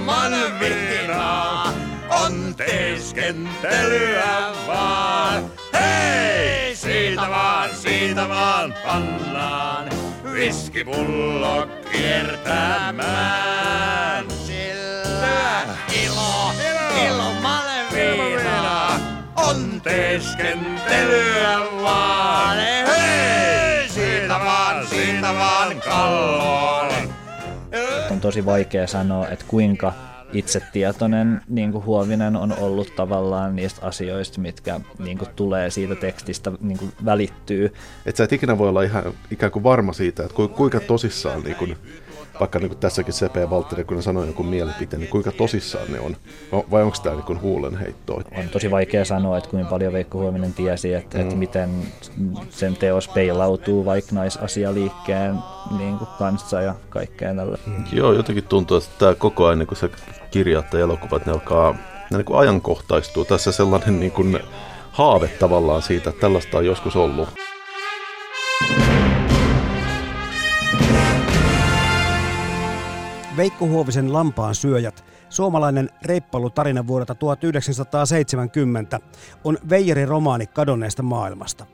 ilman viinaa on teeskentelyä vaan. Hei, siitä vaan, siitä vaan pannaan viskipullo kiertämään. Sillä ilo, ilman viinaa on teeskentelyä vaan. Hei, siitä vaan, siitä vaan kalloon. On tosi vaikea sanoa, että kuinka itsetietoinen niin kuin Huovinen on ollut tavallaan niistä asioista, mitkä niin kuin tulee siitä tekstistä, niin kuin välittyy. Että sä et ikinä voi olla ihan ikään kuin varma siitä, että ku- kuinka tosissaan, niin kuin, vaikka niin kuin tässäkin CP Valtteri, kun ne sanoo jonkun mielipiteen, niin kuinka tosissaan ne on? No, vai onko tämä niin kuin huulenheittoa? On tosi vaikea sanoa, että kuinka paljon Veikko Huovinen tiesi, että, mm. että miten sen teos peilautuu vaikka naisasialiikkeen niin kuin kanssa ja kaikkea tällä. Mm. Joo, jotenkin tuntuu, että tämä koko ajan, niin kun se kirjat ja elokuvat, ne alkaa ne niin kuin ajankohtaistuu. Tässä sellainen niin kuin haave tavallaan siitä, että tällaista on joskus ollut. Veikko Huovisen Lampaan syöjät, suomalainen reippailutarina vuodelta 1970, on Veijerin romaani kadonneesta maailmasta.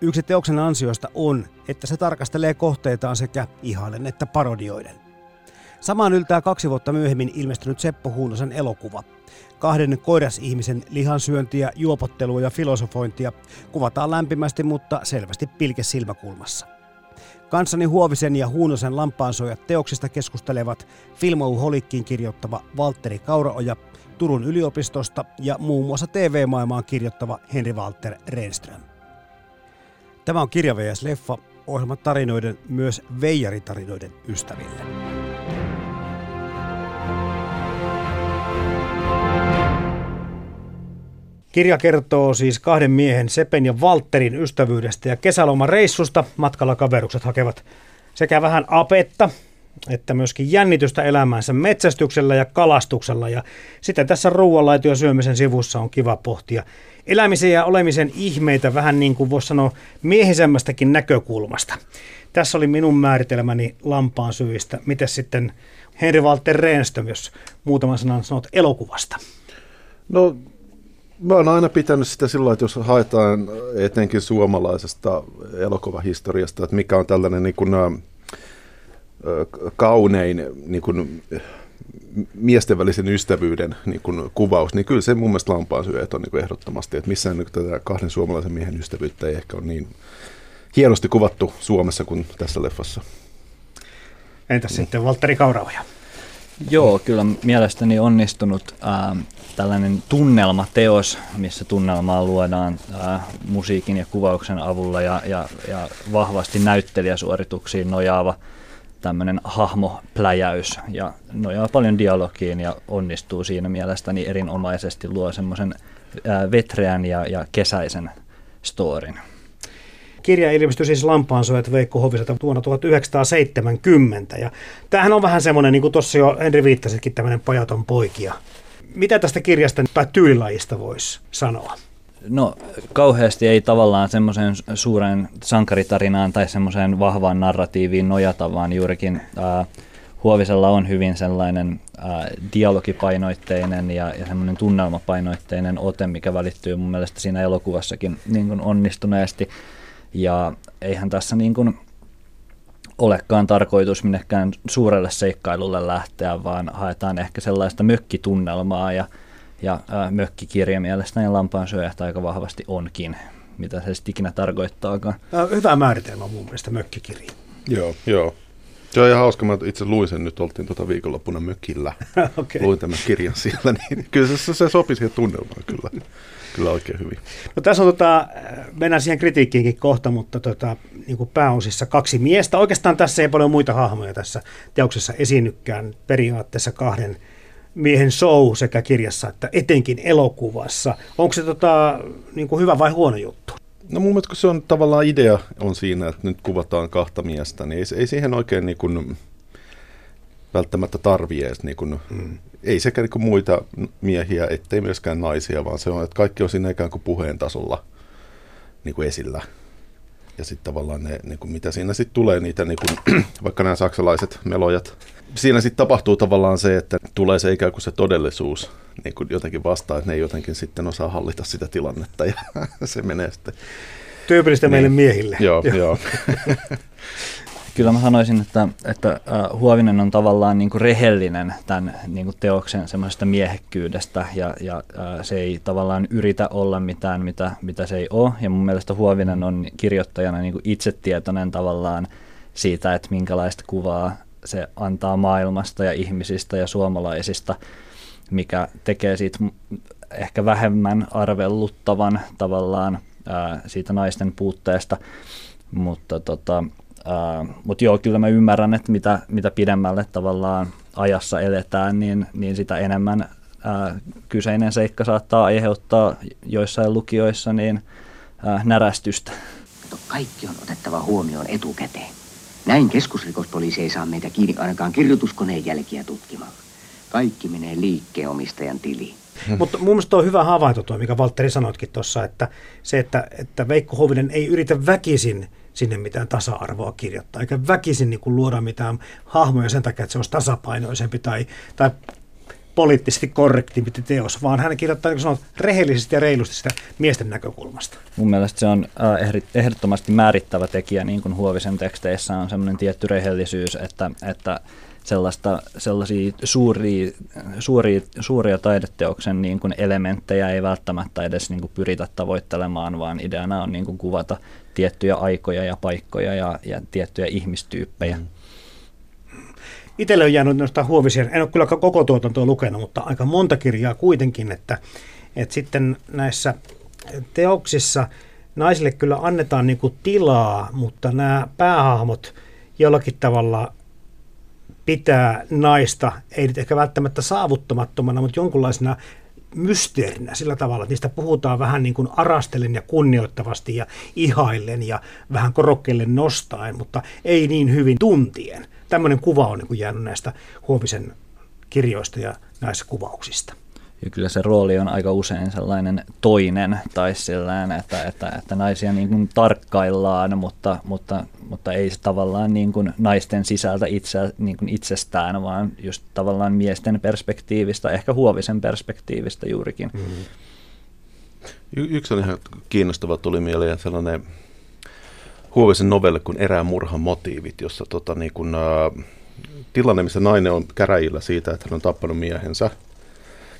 Yksi teoksen ansioista on, että se tarkastelee kohteitaan sekä ihailen että parodioiden. Samaan yltää kaksi vuotta myöhemmin ilmestynyt Seppo Huunosen elokuva. Kahden koirasihmisen lihansyöntiä, juopottelua ja filosofointia kuvataan lämpimästi, mutta selvästi pilke silmäkulmassa. Kanssani Huovisen ja Huunosen lampaansoijat teoksista keskustelevat Filmou Holikkiin kirjoittava Valtteri Kauraoja Turun yliopistosta ja muun muassa TV-maailmaan kirjoittava Henri Walter Renström. Tämä on Kirja vs. Leffa, ohjelman tarinoiden myös veijaritarinoiden ystäville. Kirja kertoo siis kahden miehen, Sepen ja Valterin ystävyydestä ja kesäloman reissusta. Matkalla kaverukset hakevat sekä vähän apetta että myöskin jännitystä elämäänsä metsästyksellä ja kalastuksella. Ja sitten tässä ruoanlaito syömisen sivussa on kiva pohtia elämisen ja olemisen ihmeitä vähän niin kuin voisi sanoa miehisemmästäkin näkökulmasta. Tässä oli minun määritelmäni lampaan syistä. Miten sitten Henri Walter Renström, jos muutaman sanan sanot elokuvasta? No Mä oon aina pitänyt sitä sillä että jos haetaan etenkin suomalaisesta elokuvahistoriasta, että mikä on tällainen niin kuin, kaunein niin kuin, miesten välisen ystävyyden niin kuin, kuvaus, niin kyllä se mun mielestä lampaan syöt on niin kuin ehdottomasti, että missään niin tätä kahden suomalaisen miehen ystävyyttä ei ehkä ole niin hienosti kuvattu Suomessa kuin tässä leffassa. Entäs sitten Valtteri Kauraoja? Joo, kyllä mielestäni onnistunut ää, tällainen tunnelmateos, missä tunnelmaa luodaan ää, musiikin ja kuvauksen avulla ja, ja, ja vahvasti näyttelijäsuorituksiin nojaava tämmöinen hahmopläjäys ja nojaa paljon dialogiin ja onnistuu siinä mielestäni erinomaisesti, luo semmoisen vetreän ja, ja kesäisen storin. Kirja ilmestyi siis Lampaansuojat Veikko Hoviselta vuonna 1970. Ja tämähän on vähän semmoinen, niin kuin tuossa jo Henri viittasitkin, tämmöinen pajaton poikia. Mitä tästä kirjasta tai tyylilajista voisi sanoa? No kauheasti ei tavallaan semmoiseen suureen sankaritarinaan tai semmoiseen vahvaan narratiiviin nojata, vaan juurikin ää, Huovisella on hyvin sellainen ää, dialogipainoitteinen ja, ja semmoinen tunnelmapainoitteinen ote, mikä välittyy mun mielestä siinä elokuvassakin niin kuin onnistuneesti. Ja eihän tässä niin kuin olekaan tarkoitus minnekään suurelle seikkailulle lähteä, vaan haetaan ehkä sellaista mökkitunnelmaa ja, ja ää, mökkikirja mielestäni lampaan syöjät aika vahvasti onkin, mitä se sitten ikinä tarkoittaakaan. Hyvä määritelmä mun mielestä mökkikirja. Joo, joo. Se on ihan hauska, mä itse luin sen nyt, oltiin tuota viikonloppuna mökillä. okay. Luin tämän kirjan siellä, niin kyllä se, se sopi siihen tunnelmaan kyllä. Kyllä oikein hyvin. No tässä on, tota, mennään siihen kritiikkiinkin kohta, mutta tota, niin kuin pääosissa kaksi miestä. Oikeastaan tässä ei paljon muita hahmoja tässä teoksessa esiinnykään periaatteessa kahden miehen show sekä kirjassa että etenkin elokuvassa. Onko se tota, niin kuin hyvä vai huono juttu? No mun mielestä kun se on tavallaan idea on siinä, että nyt kuvataan kahta miestä, niin ei, ei siihen oikein niin kuin, välttämättä tarvii edes, niin kuin, mm. ei sekä niin kuin muita miehiä, ettei myöskään naisia, vaan se on, että kaikki on siinä ikään kuin puheen tasolla niin kuin esillä. Ja sitten tavallaan ne, niin kuin mitä siinä sitten tulee, niitä niin kuin, vaikka nämä saksalaiset melojat, siinä sitten tapahtuu tavallaan se, että tulee se ikään kuin se todellisuus niin kuin jotenkin vastaan, että ne ei jotenkin sitten osaa hallita sitä tilannetta ja se menee sitten. Tyypillistä niin. meille miehille. Joo, joo. joo. Kyllä mä sanoisin, että, että Huovinen on tavallaan niin kuin rehellinen tämän niin kuin teoksen semmoisesta miehekkyydestä ja, ja se ei tavallaan yritä olla mitään, mitä, mitä se ei ole. Ja mun mielestä Huovinen on kirjoittajana niin kuin itsetietoinen tavallaan siitä, että minkälaista kuvaa se antaa maailmasta ja ihmisistä ja suomalaisista, mikä tekee siitä ehkä vähemmän arvelluttavan tavallaan siitä naisten puutteesta, mutta tota, ää, mut joo, kyllä mä ymmärrän, että mitä, mitä pidemmälle tavallaan ajassa eletään, niin, niin sitä enemmän ää, kyseinen seikka saattaa aiheuttaa joissain lukioissa niin ää, närästystä. Kaikki on otettava huomioon etukäteen. Näin keskusrikospoliisi ei saa meitä kiinni ainakaan kirjoituskoneen jälkiä tutkimalla. Kaikki menee liikkeen omistajan tiliin. Hmm. Mutta mun mielestä on hyvä havainto tuo, mikä Valtteri sanoitkin tuossa, että se, että, että Veikko Hovinen ei yritä väkisin sinne mitään tasa-arvoa kirjoittaa, eikä väkisin niin kuin luoda mitään hahmoja sen takia, että se olisi tasapainoisempi tai, tai poliittisesti korrektimpi teos, vaan hän kirjoittaa niin sanot, rehellisesti ja reilusti sitä miesten näkökulmasta. Mun mielestä se on äh, ehdottomasti määrittävä tekijä, niin kuin Huovisen teksteissä on semmoinen tietty rehellisyys, että, että sellaista, sellaisia suuria, suuria, suuria taideteoksen niin kuin elementtejä ei välttämättä edes niin kuin pyritä tavoittelemaan, vaan ideana on niin kuin kuvata tiettyjä aikoja ja paikkoja ja, ja tiettyjä ihmistyyppejä. Mm. Itselle on jäänyt noista huovisia, en ole kyllä koko tuotantoa lukenut, mutta aika monta kirjaa kuitenkin, että, että sitten näissä teoksissa naisille kyllä annetaan niin kuin tilaa, mutta nämä päähahmot jollakin tavalla pitää naista, ei nyt ehkä välttämättä saavuttamattomana, mutta jonkunlaisena mysteerinä sillä tavalla, että niistä puhutaan vähän niin kuin arastellen ja kunnioittavasti ja ihaillen ja vähän korokkeelle nostaen, mutta ei niin hyvin tuntien. Tämmöinen kuva on niin kuin jäänyt näistä Huovisen kirjoista ja näissä kuvauksista. Ja kyllä se rooli on aika usein sellainen toinen tai sellainen, että, että, että naisia niin kuin tarkkaillaan, mutta, mutta, mutta ei se tavallaan niin kuin naisten sisältä itse, niin kuin itsestään, vaan just tavallaan miesten perspektiivistä, ehkä huovisen perspektiivistä juurikin. Mm-hmm. Y- yksi on ihan kiinnostava, tuli mieleen sellainen Huovisen novelli kuin Erään murhan motiivit, jossa tota, niin kun, äh, tilanne, missä nainen on käräjillä siitä, että hän on tappanut miehensä –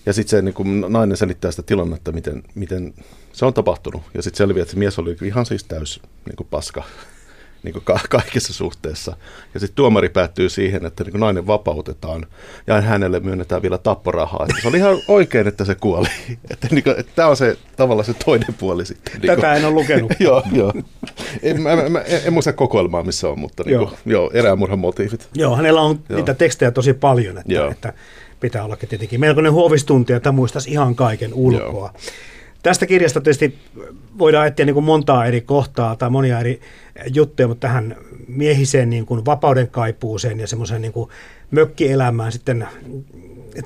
ja sitten se niin kun nainen selittää sitä tilannetta, miten, miten se on tapahtunut. Ja sitten selviää, että se mies oli ihan siis täys niin kuin paska niin kuin ka- kaikissa suhteissa. Ja sitten tuomari päättyy siihen, että niin kuin nainen vapautetaan ja hänelle myönnetään vielä tapporahaa. Että se oli ihan oikein, että se kuoli. Että, niin kuin, että tämä on se tavallaan se toinen puoli sitten. Niin Tätä en ole lukenut. joo, joo. En, mä, mä, mä, en, muista kokoelmaa, missä on, mutta niin kuin, joo. joo, erämurhan motiivit. Joo, hänellä on joo. niitä tekstejä tosi paljon, että, joo. että pitää olla tietenkin melkoinen huovistuntija, että muistaisi ihan kaiken ulkoa. Joo. Tästä kirjasta tietysti voidaan etsiä niin kuin montaa eri kohtaa tai monia eri juttuja, mutta tähän miehiseen niin kuin vapauden kaipuuseen ja semmoiseen niin kuin mökkielämään sitten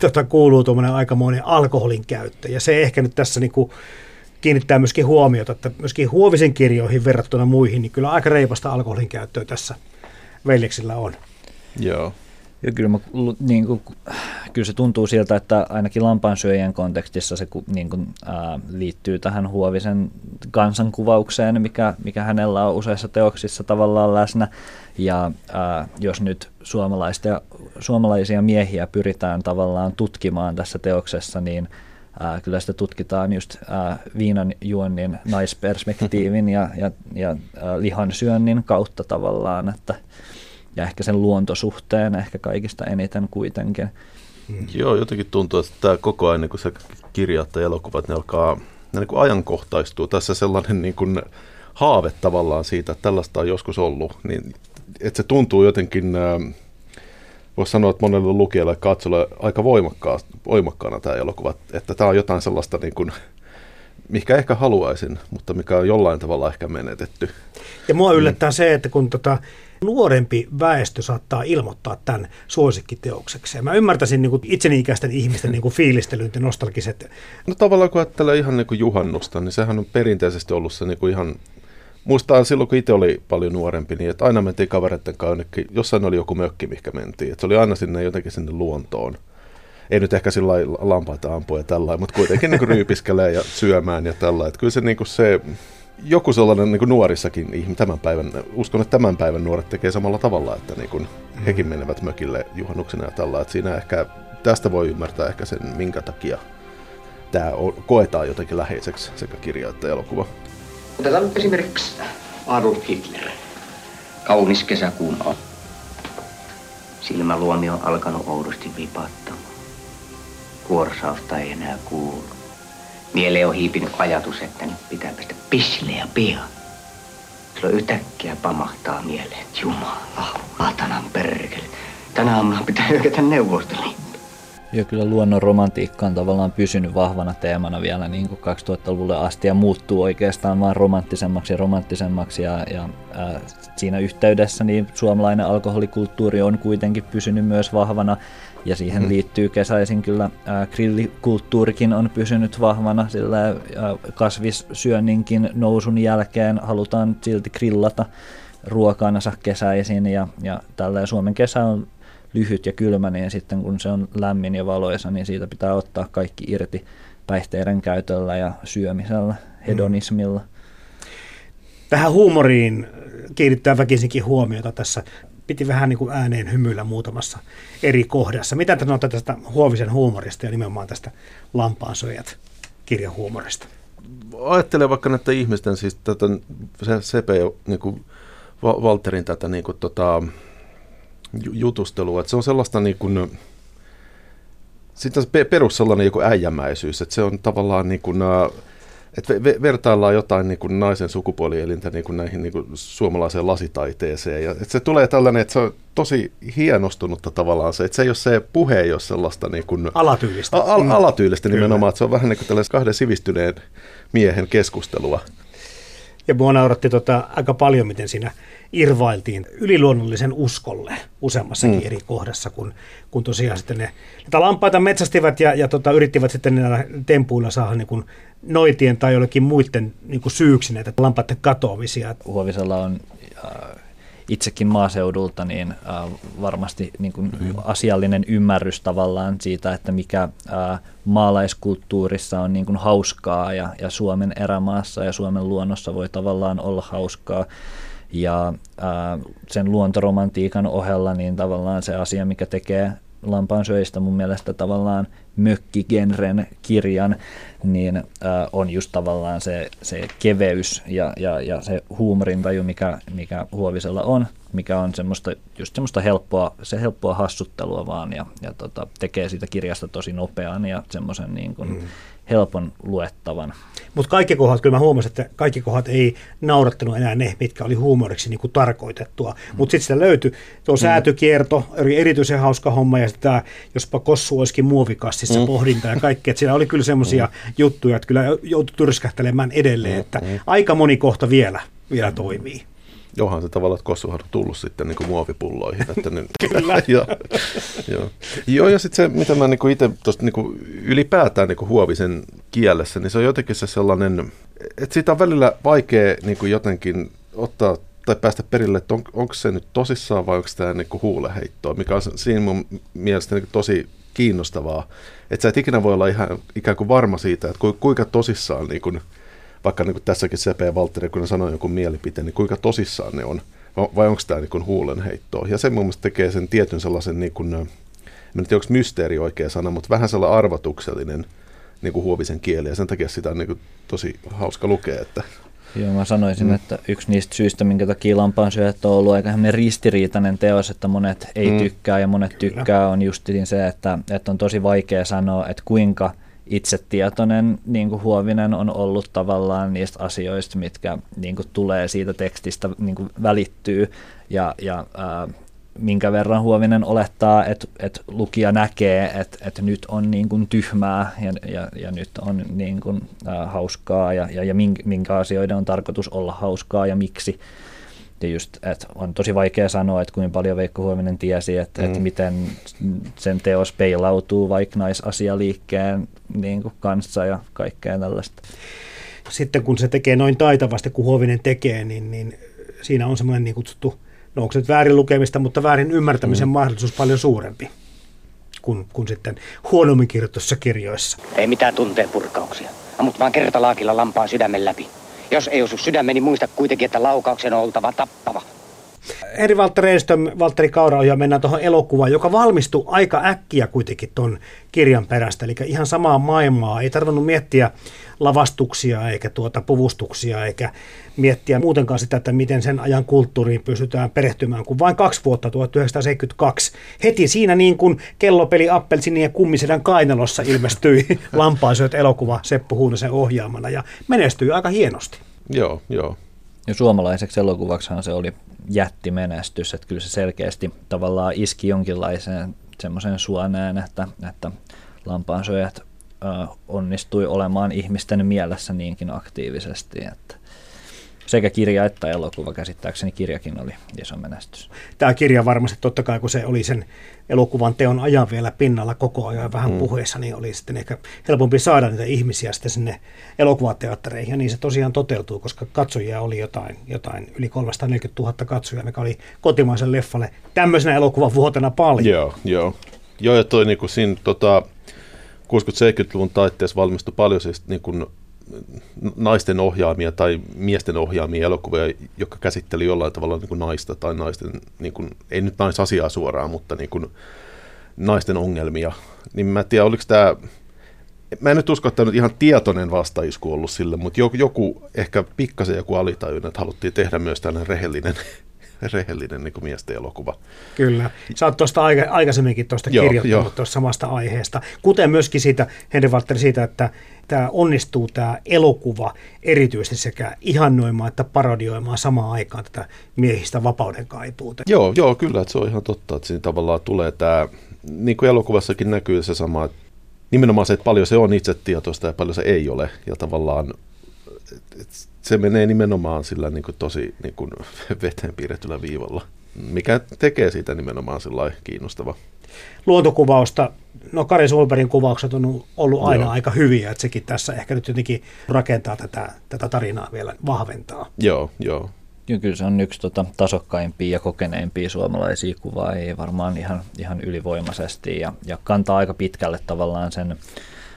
tota, kuuluu tuommoinen aikamoinen alkoholin käyttö. Ja se ehkä nyt tässä niin kuin kiinnittää myöskin huomiota, että myöskin Huovisen kirjoihin verrattuna muihin, niin kyllä aika reipasta alkoholin käyttöä tässä veljeksillä on. Joo. Ja kyllä, mä, niin kuin, kyllä se tuntuu siltä, että ainakin lampaansyöjien kontekstissa se niin kuin, ää, liittyy tähän Huovisen kansankuvaukseen, mikä, mikä hänellä on useissa teoksissa tavallaan läsnä. Ja ää, jos nyt suomalaisia, suomalaisia miehiä pyritään tavallaan tutkimaan tässä teoksessa, niin ää, kyllä sitä tutkitaan just ää, viinan juonnin naisperspektiivin ja, ja, ja ää, lihansyönnin kautta tavallaan, että ja ehkä sen luontosuhteen ehkä kaikista eniten kuitenkin. Mm. Joo, jotenkin tuntuu, että tämä koko ajan, niin kun se kirjoittaa elokuvat, ne alkaa ne niin kuin ajankohtaistuu. Tässä sellainen niin kuin haave tavallaan siitä, että tällaista on joskus ollut, niin että se tuntuu jotenkin voisi sanoa, että monelle lukijalle ja katsojalle aika voimakkaana tämä elokuva, että tämä on jotain sellaista, niin kuin, mikä ehkä haluaisin, mutta mikä on jollain tavalla ehkä menetetty. Ja mua yllättää mm. se, että kun tota, nuorempi väestö saattaa ilmoittaa tämän suosikkiteokseksi. Mä ymmärtäisin niin itseni ikäisten ihmisten niin fiilistelyyn ja nostalgiset. No tavallaan kun ajattelee ihan niin kuin juhannusta, niin sehän on perinteisesti ollut se niin kuin ihan Muistan silloin, kun itse oli paljon nuorempi, niin että aina mentiin kavereiden kanssa jonnekin, jossain oli joku mökki, mikä mentiin. Että se oli aina sinne jotenkin sinne luontoon. Ei nyt ehkä sillä lampaita ampua ja tällä mutta kuitenkin niin ryypiskelee ja syömään ja tällä. Kyllä se, niin kuin se joku sellainen niin kuin nuorissakin ihminen tämän päivän, uskon, että tämän päivän nuoret tekee samalla tavalla, että niin kuin hekin menevät mökille juhannuksena ja tällä. Että siinä ehkä, tästä voi ymmärtää ehkä sen, minkä takia tämä koetaan jotenkin läheiseksi sekä kirja että elokuva. Otetaan nyt esimerkiksi Adolf Hitler. Kaunis kesäkuun on. Silmäluomi on alkanut oudosti vipattamaan. Kuorsausta ei enää kuulu. Mieleen on hiipinyt ajatus, että nyt pitää päästä pissille ja pian. Silloin yhtäkkiä pamahtaa mieleen, että jumala, atanan perkele. Tänä aamuna pitää hyökätä Neuvostoliittoon. Ja kyllä luonnon romantiikka on tavallaan pysynyt vahvana teemana vielä niin kuin 2000-luvulle asti ja muuttuu oikeastaan vaan romanttisemmaksi ja romanttisemmaksi. Ja, ja ää, siinä yhteydessä niin suomalainen alkoholikulttuuri on kuitenkin pysynyt myös vahvana ja siihen mm. liittyy kesäisin kyllä ää, grillikulttuurikin on pysynyt vahvana, sillä ää, kasvissyönninkin nousun jälkeen halutaan silti grillata ruokansa kesäisin ja, ja tällä Suomen kesä on lyhyt ja kylmä, niin sitten kun se on lämmin ja valoisa, niin siitä pitää ottaa kaikki irti päihteiden käytöllä ja syömisellä, hedonismilla. Tähän huumoriin kiinnittää väkisinkin huomiota tässä. Piti vähän niin kuin ääneen hymyillä muutamassa eri kohdassa. Mitä te sanotte tästä Huovisen huumorista ja nimenomaan tästä Lampaansojat kirjahuumorista? Ajattelen vaikka näitä ihmisten, siis tätä, se Sepe, niin kuin Walterin tätä niin kuin, tota, jutustelua. Että se on sellaista niin kuin, sitten perus sellainen joku äijämäisyys, että se on tavallaan niin kuin, että vertaillaan jotain niin kuin naisen sukupuolielintä niin kuin näihin niin kuin suomalaiseen lasitaiteeseen. Ja että se tulee tällainen, että se on tosi hienostunutta tavallaan se, että se ei ole se puhe, ei ole sellaista niin kuin, alatyylistä. A, a, alatyylistä nimenomaan, että se on vähän niin kuin kahden sivistyneen miehen keskustelua. Ja mua nauratti tota, aika paljon, miten siinä irvailtiin yliluonnollisen uskolle useammassakin mm. eri kohdassa, kun, kun tosiaan sitten ne niitä lampaita metsästivät ja, ja tota, yrittivät sitten näillä tempuilla saada niin kuin noitien tai jollekin muiden niin kuin syyksi näitä lampaiden katoamisia. Huovisella on äh, itsekin maaseudulta niin äh, varmasti niin kuin asiallinen ymmärrys tavallaan siitä, että mikä äh, maalaiskulttuurissa on niin kuin hauskaa ja, ja Suomen erämaassa ja Suomen luonnossa voi tavallaan olla hauskaa. Ja ää, sen luontoromantiikan ohella niin tavallaan se asia, mikä tekee lampaan syöistä mun mielestä tavallaan mökkigenren kirjan, niin ää, on just tavallaan se, se keveys ja, ja, ja se huumorintaju, mikä, mikä Huovisella on, mikä on semmoista, just semmoista helppoa, se helppoa hassuttelua vaan ja, ja tota, tekee siitä kirjasta tosi nopean ja semmoisen niin kuin mm. Helpon luettavan. Mutta kaikki kohdat, kyllä mä huomasin, että kaikki kohdat ei naurattanut enää ne, mitkä oli huumoriksi niin kuin tarkoitettua. Mm. Mutta sitten sitä löytyi tuo mm. säätykierto, oli erityisen hauska homma, ja sitä, jospa Kossu olisikin muovikassissa mm. pohdinta ja kaikkea. Siellä oli kyllä semmoisia mm. juttuja, että kyllä joutui tyrskähtelemään edelleen, mm. että mm. aika moni kohta vielä, vielä toimii. Johan se tavallaan, että kossuhan on tullut sitten niin kuin muovipulloihin. Että ne, Kyllä. ja, joo. joo, ja sitten se, mitä mä niin itse tuosta niin ylipäätään niin Huovisen kielessä, niin se on jotenkin se sellainen, että siitä on välillä vaikea niin kuin jotenkin ottaa tai päästä perille, että on, onko se nyt tosissaan vai onko tämä niin huuleheittoa, mikä on siinä mun mielestä niin tosi kiinnostavaa. Että sä et ikinä voi olla ihan ikään kuin varma siitä, että kuinka tosissaan niin kuin, vaikka niin kuin tässäkin CP Valtteri, kun ne sanoo jonkun mielipiteen, niin kuinka tosissaan ne on, vai onko tämä niin huulenheittoa. Ja se mun mielestä tekee sen tietyn sellaisen, niin kuin, en tiedä onko mysteeri oikea sana, mutta vähän sellainen arvotuksellinen niin kuin huovisen kieli, ja sen takia sitä on niin kuin tosi hauska lukea, että Joo, mä sanoisin, mm. että yksi niistä syistä, minkä takia lampaan syöt on ollut aika ristiriitainen teos, että monet ei mm. tykkää ja monet Kyllä. tykkää, on justiin se, että, että on tosi vaikea sanoa, että kuinka – itsetietoinen niin kuin Huovinen on ollut tavallaan niistä asioista, mitkä niin kuin tulee siitä tekstistä, niin kuin välittyy ja, ja ää, minkä verran Huovinen olettaa, että, että lukija näkee, että, että nyt on niin kuin tyhmää ja, ja, ja nyt on niin kuin, äh, hauskaa ja, ja, ja minkä asioiden on tarkoitus olla hauskaa ja miksi. Ja just, että on tosi vaikea sanoa, että kuinka paljon Veikko Huominen tiesi, että, mm. että miten sen teos peilautuu vaikka naisasialiikkeen niin kuin kanssa ja kaikkea tällaista. Sitten kun se tekee noin taitavasti kuin Huovinen tekee, niin, niin siinä on semmoinen niin kutsuttu, no onko se nyt väärin lukemista, mutta väärin ymmärtämisen mm. mahdollisuus paljon suurempi kuin, kuin sitten huonommin kirjoitussa kirjoissa. Ei mitään tunteen purkauksia. Ammut vaan kertalaakilla lampaan sydämen läpi. Jos ei osu sydämeni, muista kuitenkin, että laukauksen on oltava tappava. Eri Valtteri Eistön, Valtteri Kauraoja mennään tuohon elokuvaan, joka valmistui aika äkkiä kuitenkin tuon kirjan perästä. Eli ihan samaa maailmaa. Ei tarvinnut miettiä lavastuksia eikä tuota puvustuksia eikä miettiä muutenkaan sitä, että miten sen ajan kulttuuriin pystytään perehtymään, kun vain kaksi vuotta 1972. Heti siinä niin kuin kellopeli Appelsinin ja Kummisedän kainalossa ilmestyi Lampaasyöt elokuva Seppo Huunasen ohjaamana ja menestyi aika hienosti. Joo, joo. Ja suomalaiseksi elokuvaksihan se oli jättimenestys, että kyllä se selkeästi tavallaan iski jonkinlaiseen semmoiseen suoneen, että, että lampaansyöjät onnistui olemaan ihmisten mielessä niinkin aktiivisesti, että sekä kirja että elokuva käsittääkseni kirjakin oli iso menestys. Tämä kirja varmasti totta kai, kun se oli sen elokuvan teon ajan vielä pinnalla koko ajan vähän mm. puheessa, niin oli sitten ehkä helpompi saada niitä ihmisiä sitten sinne elokuvateattereihin. Ja niin se tosiaan toteutuu, koska katsojia oli jotain, jotain yli 340 000 katsojia, mikä oli kotimaisen leffalle tämmöisenä elokuvan vuotena paljon. Joo, joo. Joo, ja toi niin kuin siinä tota, 60-70-luvun taitteessa valmistui paljon siis niin kuin naisten ohjaamia tai miesten ohjaamia elokuvia, jotka käsitteli jollain tavalla niin kuin naista tai naisten, niin kuin, ei nyt naisasiaa suoraan, mutta niin kuin naisten ongelmia. Niin mä en tiedä, oliko tämä, mä en nyt usko, että nyt ihan tietoinen vastaisku ollut sille, mutta joku, joku ehkä pikkasen joku alitajunnan, että haluttiin tehdä myös tällainen rehellinen rehellinen niin miesten elokuva. Kyllä. Sä oot tuosta aika, aikaisemminkin tuosta kirjoittanut tuosta samasta aiheesta, kuten myöskin siitä, Henri Walter, siitä, että tämä onnistuu tämä elokuva erityisesti sekä ihannoimaan että parodioimaan samaan aikaan tätä miehistä vapauden kaipuuta. Joo, joo, kyllä, että se on ihan totta, että siinä tavallaan tulee tämä, niin kuin elokuvassakin näkyy se sama, että nimenomaan se, että paljon se on itsetietoista ja paljon se ei ole, ja tavallaan se menee nimenomaan sillä niin kuin tosi niin kuin veteen piirrettyllä viivalla, mikä tekee siitä nimenomaan sillä kiinnostava. Luontokuvausta, no Kari Solbergin kuvaukset on ollut aina Joo. aika hyviä, että sekin tässä ehkä nyt jotenkin rakentaa tätä, tätä tarinaa vielä vahventaa. Joo, joo. Ja kyllä se on yksi tota, tasokkaimpia ja kokeneimpia suomalaisia kuvaa, ei varmaan ihan, ihan ylivoimaisesti ja, ja kantaa aika pitkälle tavallaan sen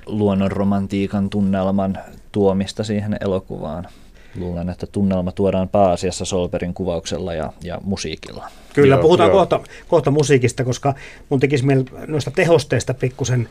luonnonromantiikan tunnelman tuomista siihen elokuvaan. Luulen, että tunnelma tuodaan pääasiassa Solberin kuvauksella ja, ja musiikilla. Kyllä, joo, puhutaan joo. Kohta, kohta musiikista, koska mun tekisi mieli noista tehosteista pikkusen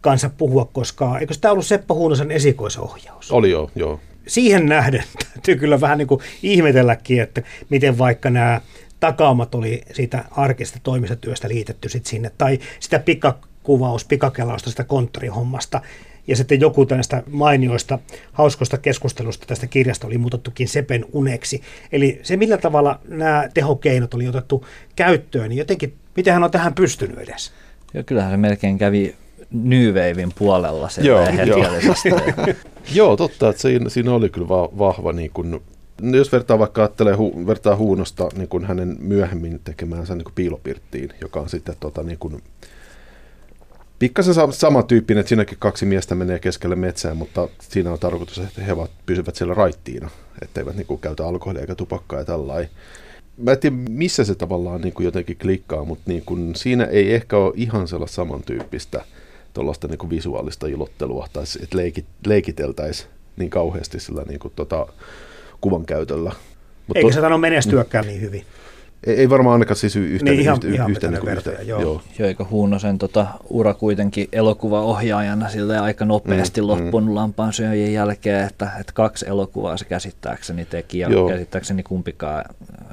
kanssa puhua, koska eikö tämä ollut Seppo Huunosen esikoisohjaus? Oli joo, joo. Siihen nähden täytyy kyllä vähän niin kuin ihmetelläkin, että miten vaikka nämä takaamat oli siitä arkista toimistotyöstä liitetty sit sinne, tai sitä pikakuvaus, pikakelausta sitä konttorihommasta, ja sitten joku näistä mainioista, hauskoista keskustelusta tästä kirjasta oli muutettukin Sepen uneksi. Eli se, millä tavalla nämä tehokeinot oli otettu käyttöön, niin jotenkin, miten hän on tähän pystynyt edes? Ja kyllähän se melkein kävi New Wavein puolella se joo, joo. joo, totta, että siinä, siinä oli kyllä va- vahva, niin kun, jos vertaa vaikka ajattelee hu, vertaa Huunosta niin kun hänen myöhemmin tekemäänsä niin piilopirttiin, joka on sitten tota, niin kun, pikkasen samantyyppinen, että siinäkin kaksi miestä menee keskelle metsää, mutta siinä on tarkoitus, että he ovat, pysyvät siellä raittiina, etteivät niin kuin, käytä alkoholia eikä tupakkaa ja tällainen. Mä en tiedä, missä se tavallaan niin kuin jotenkin klikkaa, mutta niin kuin, siinä ei ehkä ole ihan sellaista samantyyppistä tuollaista niin visuaalista ilottelua, tai että leikit, leikiteltäisiin niin kauheasti sillä niin kuin, tota, kuvan käytöllä. Mutta Eikä se tainnut menestyäkään mm. niin hyvin. Ei, ei varmaan ainakaan siis yhtä, niin, ihan, yhtä, ihan yhtä, niin yhtä, joo. joo. joo. eikö Huunosen tota, ura kuitenkin elokuvaohjaajana sille aika nopeasti mm, loppunut mm. lampaan syöjien jälkeen, että, että kaksi elokuvaa se käsittääkseni teki ja joo. käsittääkseni kumpikaan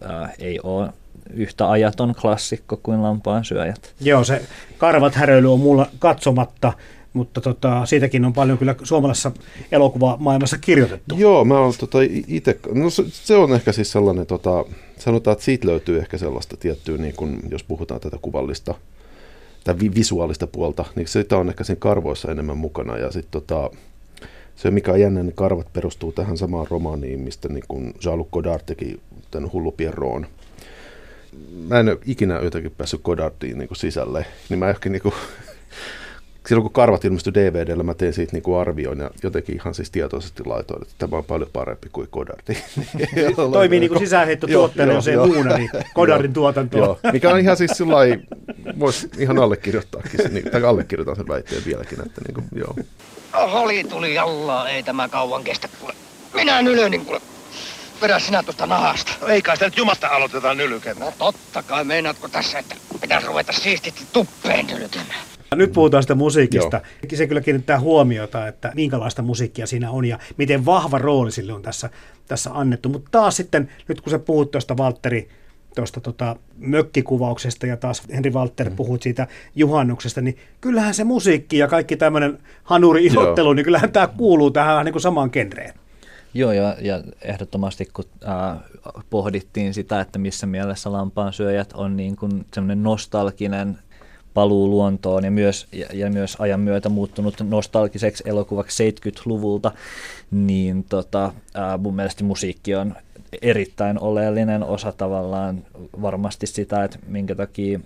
ää, ei ole yhtä ajaton klassikko kuin lampaan syöjät. Joo, se karvat häröily on mulla katsomatta mutta tota, siitäkin on paljon kyllä suomalaisessa elokuvamaailmassa kirjoitettu. Joo, mä oon tota, itse, no se, se, on ehkä siis sellainen, tota, sanotaan, että siitä löytyy ehkä sellaista tiettyä, niin kun, jos puhutaan tätä kuvallista tai vi- visuaalista puolta, niin sitä on ehkä siinä karvoissa enemmän mukana. Ja sitten tota, se, mikä on jännä, niin karvat perustuu tähän samaan romaaniin, mistä niin kuin Jean-Luc Godard teki tämän Hullu Pierroon. Mä en ole ikinä jotenkin päässyt Godardiin niin sisälle, niin mä ehkä niin kuin, silloin kun karvat ilmestyi DVDllä, mä tein siitä niinku arvioin ja jotenkin ihan siis tietoisesti laitoin, että tämä on paljon parempi kuin Godardi. Toimii niin kuin sisäänheittotuotteena, jos ei muuna, niin Godardin tuotanto. Joo, mikä on ihan siis sillä voisi ihan allekirjoittaakin, niin, tai allekirjoitan sen väitteen vieläkin, että niin kuin, joo. Holi tuli jallaa, ei tämä kauan kestä, kuule. Minä nylönin, kuule. Vedä sinä tuosta nahasta. No ei kai sitä nyt jumasta aloitetaan nylkemään. No totta kai, meinaatko tässä, että pitäisi ruveta siististi tuppeen nylkemään. Nyt puhutaan sitä musiikista. Joo. Se kyllä kiinnittää huomiota, että minkälaista musiikkia siinä on ja miten vahva rooli sille on tässä, tässä annettu. Mutta taas sitten, nyt kun sä puhut tuosta Valtteri, tuosta tota, mökkikuvauksesta ja taas Henri Walter mm. puhut siitä juhannuksesta, niin kyllähän se musiikki ja kaikki tämmöinen hanuri-ilottelu, niin kyllähän tämä kuuluu tähän niin kuin samaan genreen. Joo, ja, ja ehdottomasti kun äh, pohdittiin sitä, että missä mielessä lampaansyöjät on niin kuin semmoinen nostalginen paluu luontoon ja myös, ja, ja myös ajan myötä muuttunut nostalgiseksi elokuvaksi 70-luvulta, niin tota, ää, mun mielestä musiikki on erittäin oleellinen osa tavallaan varmasti sitä, että minkä takia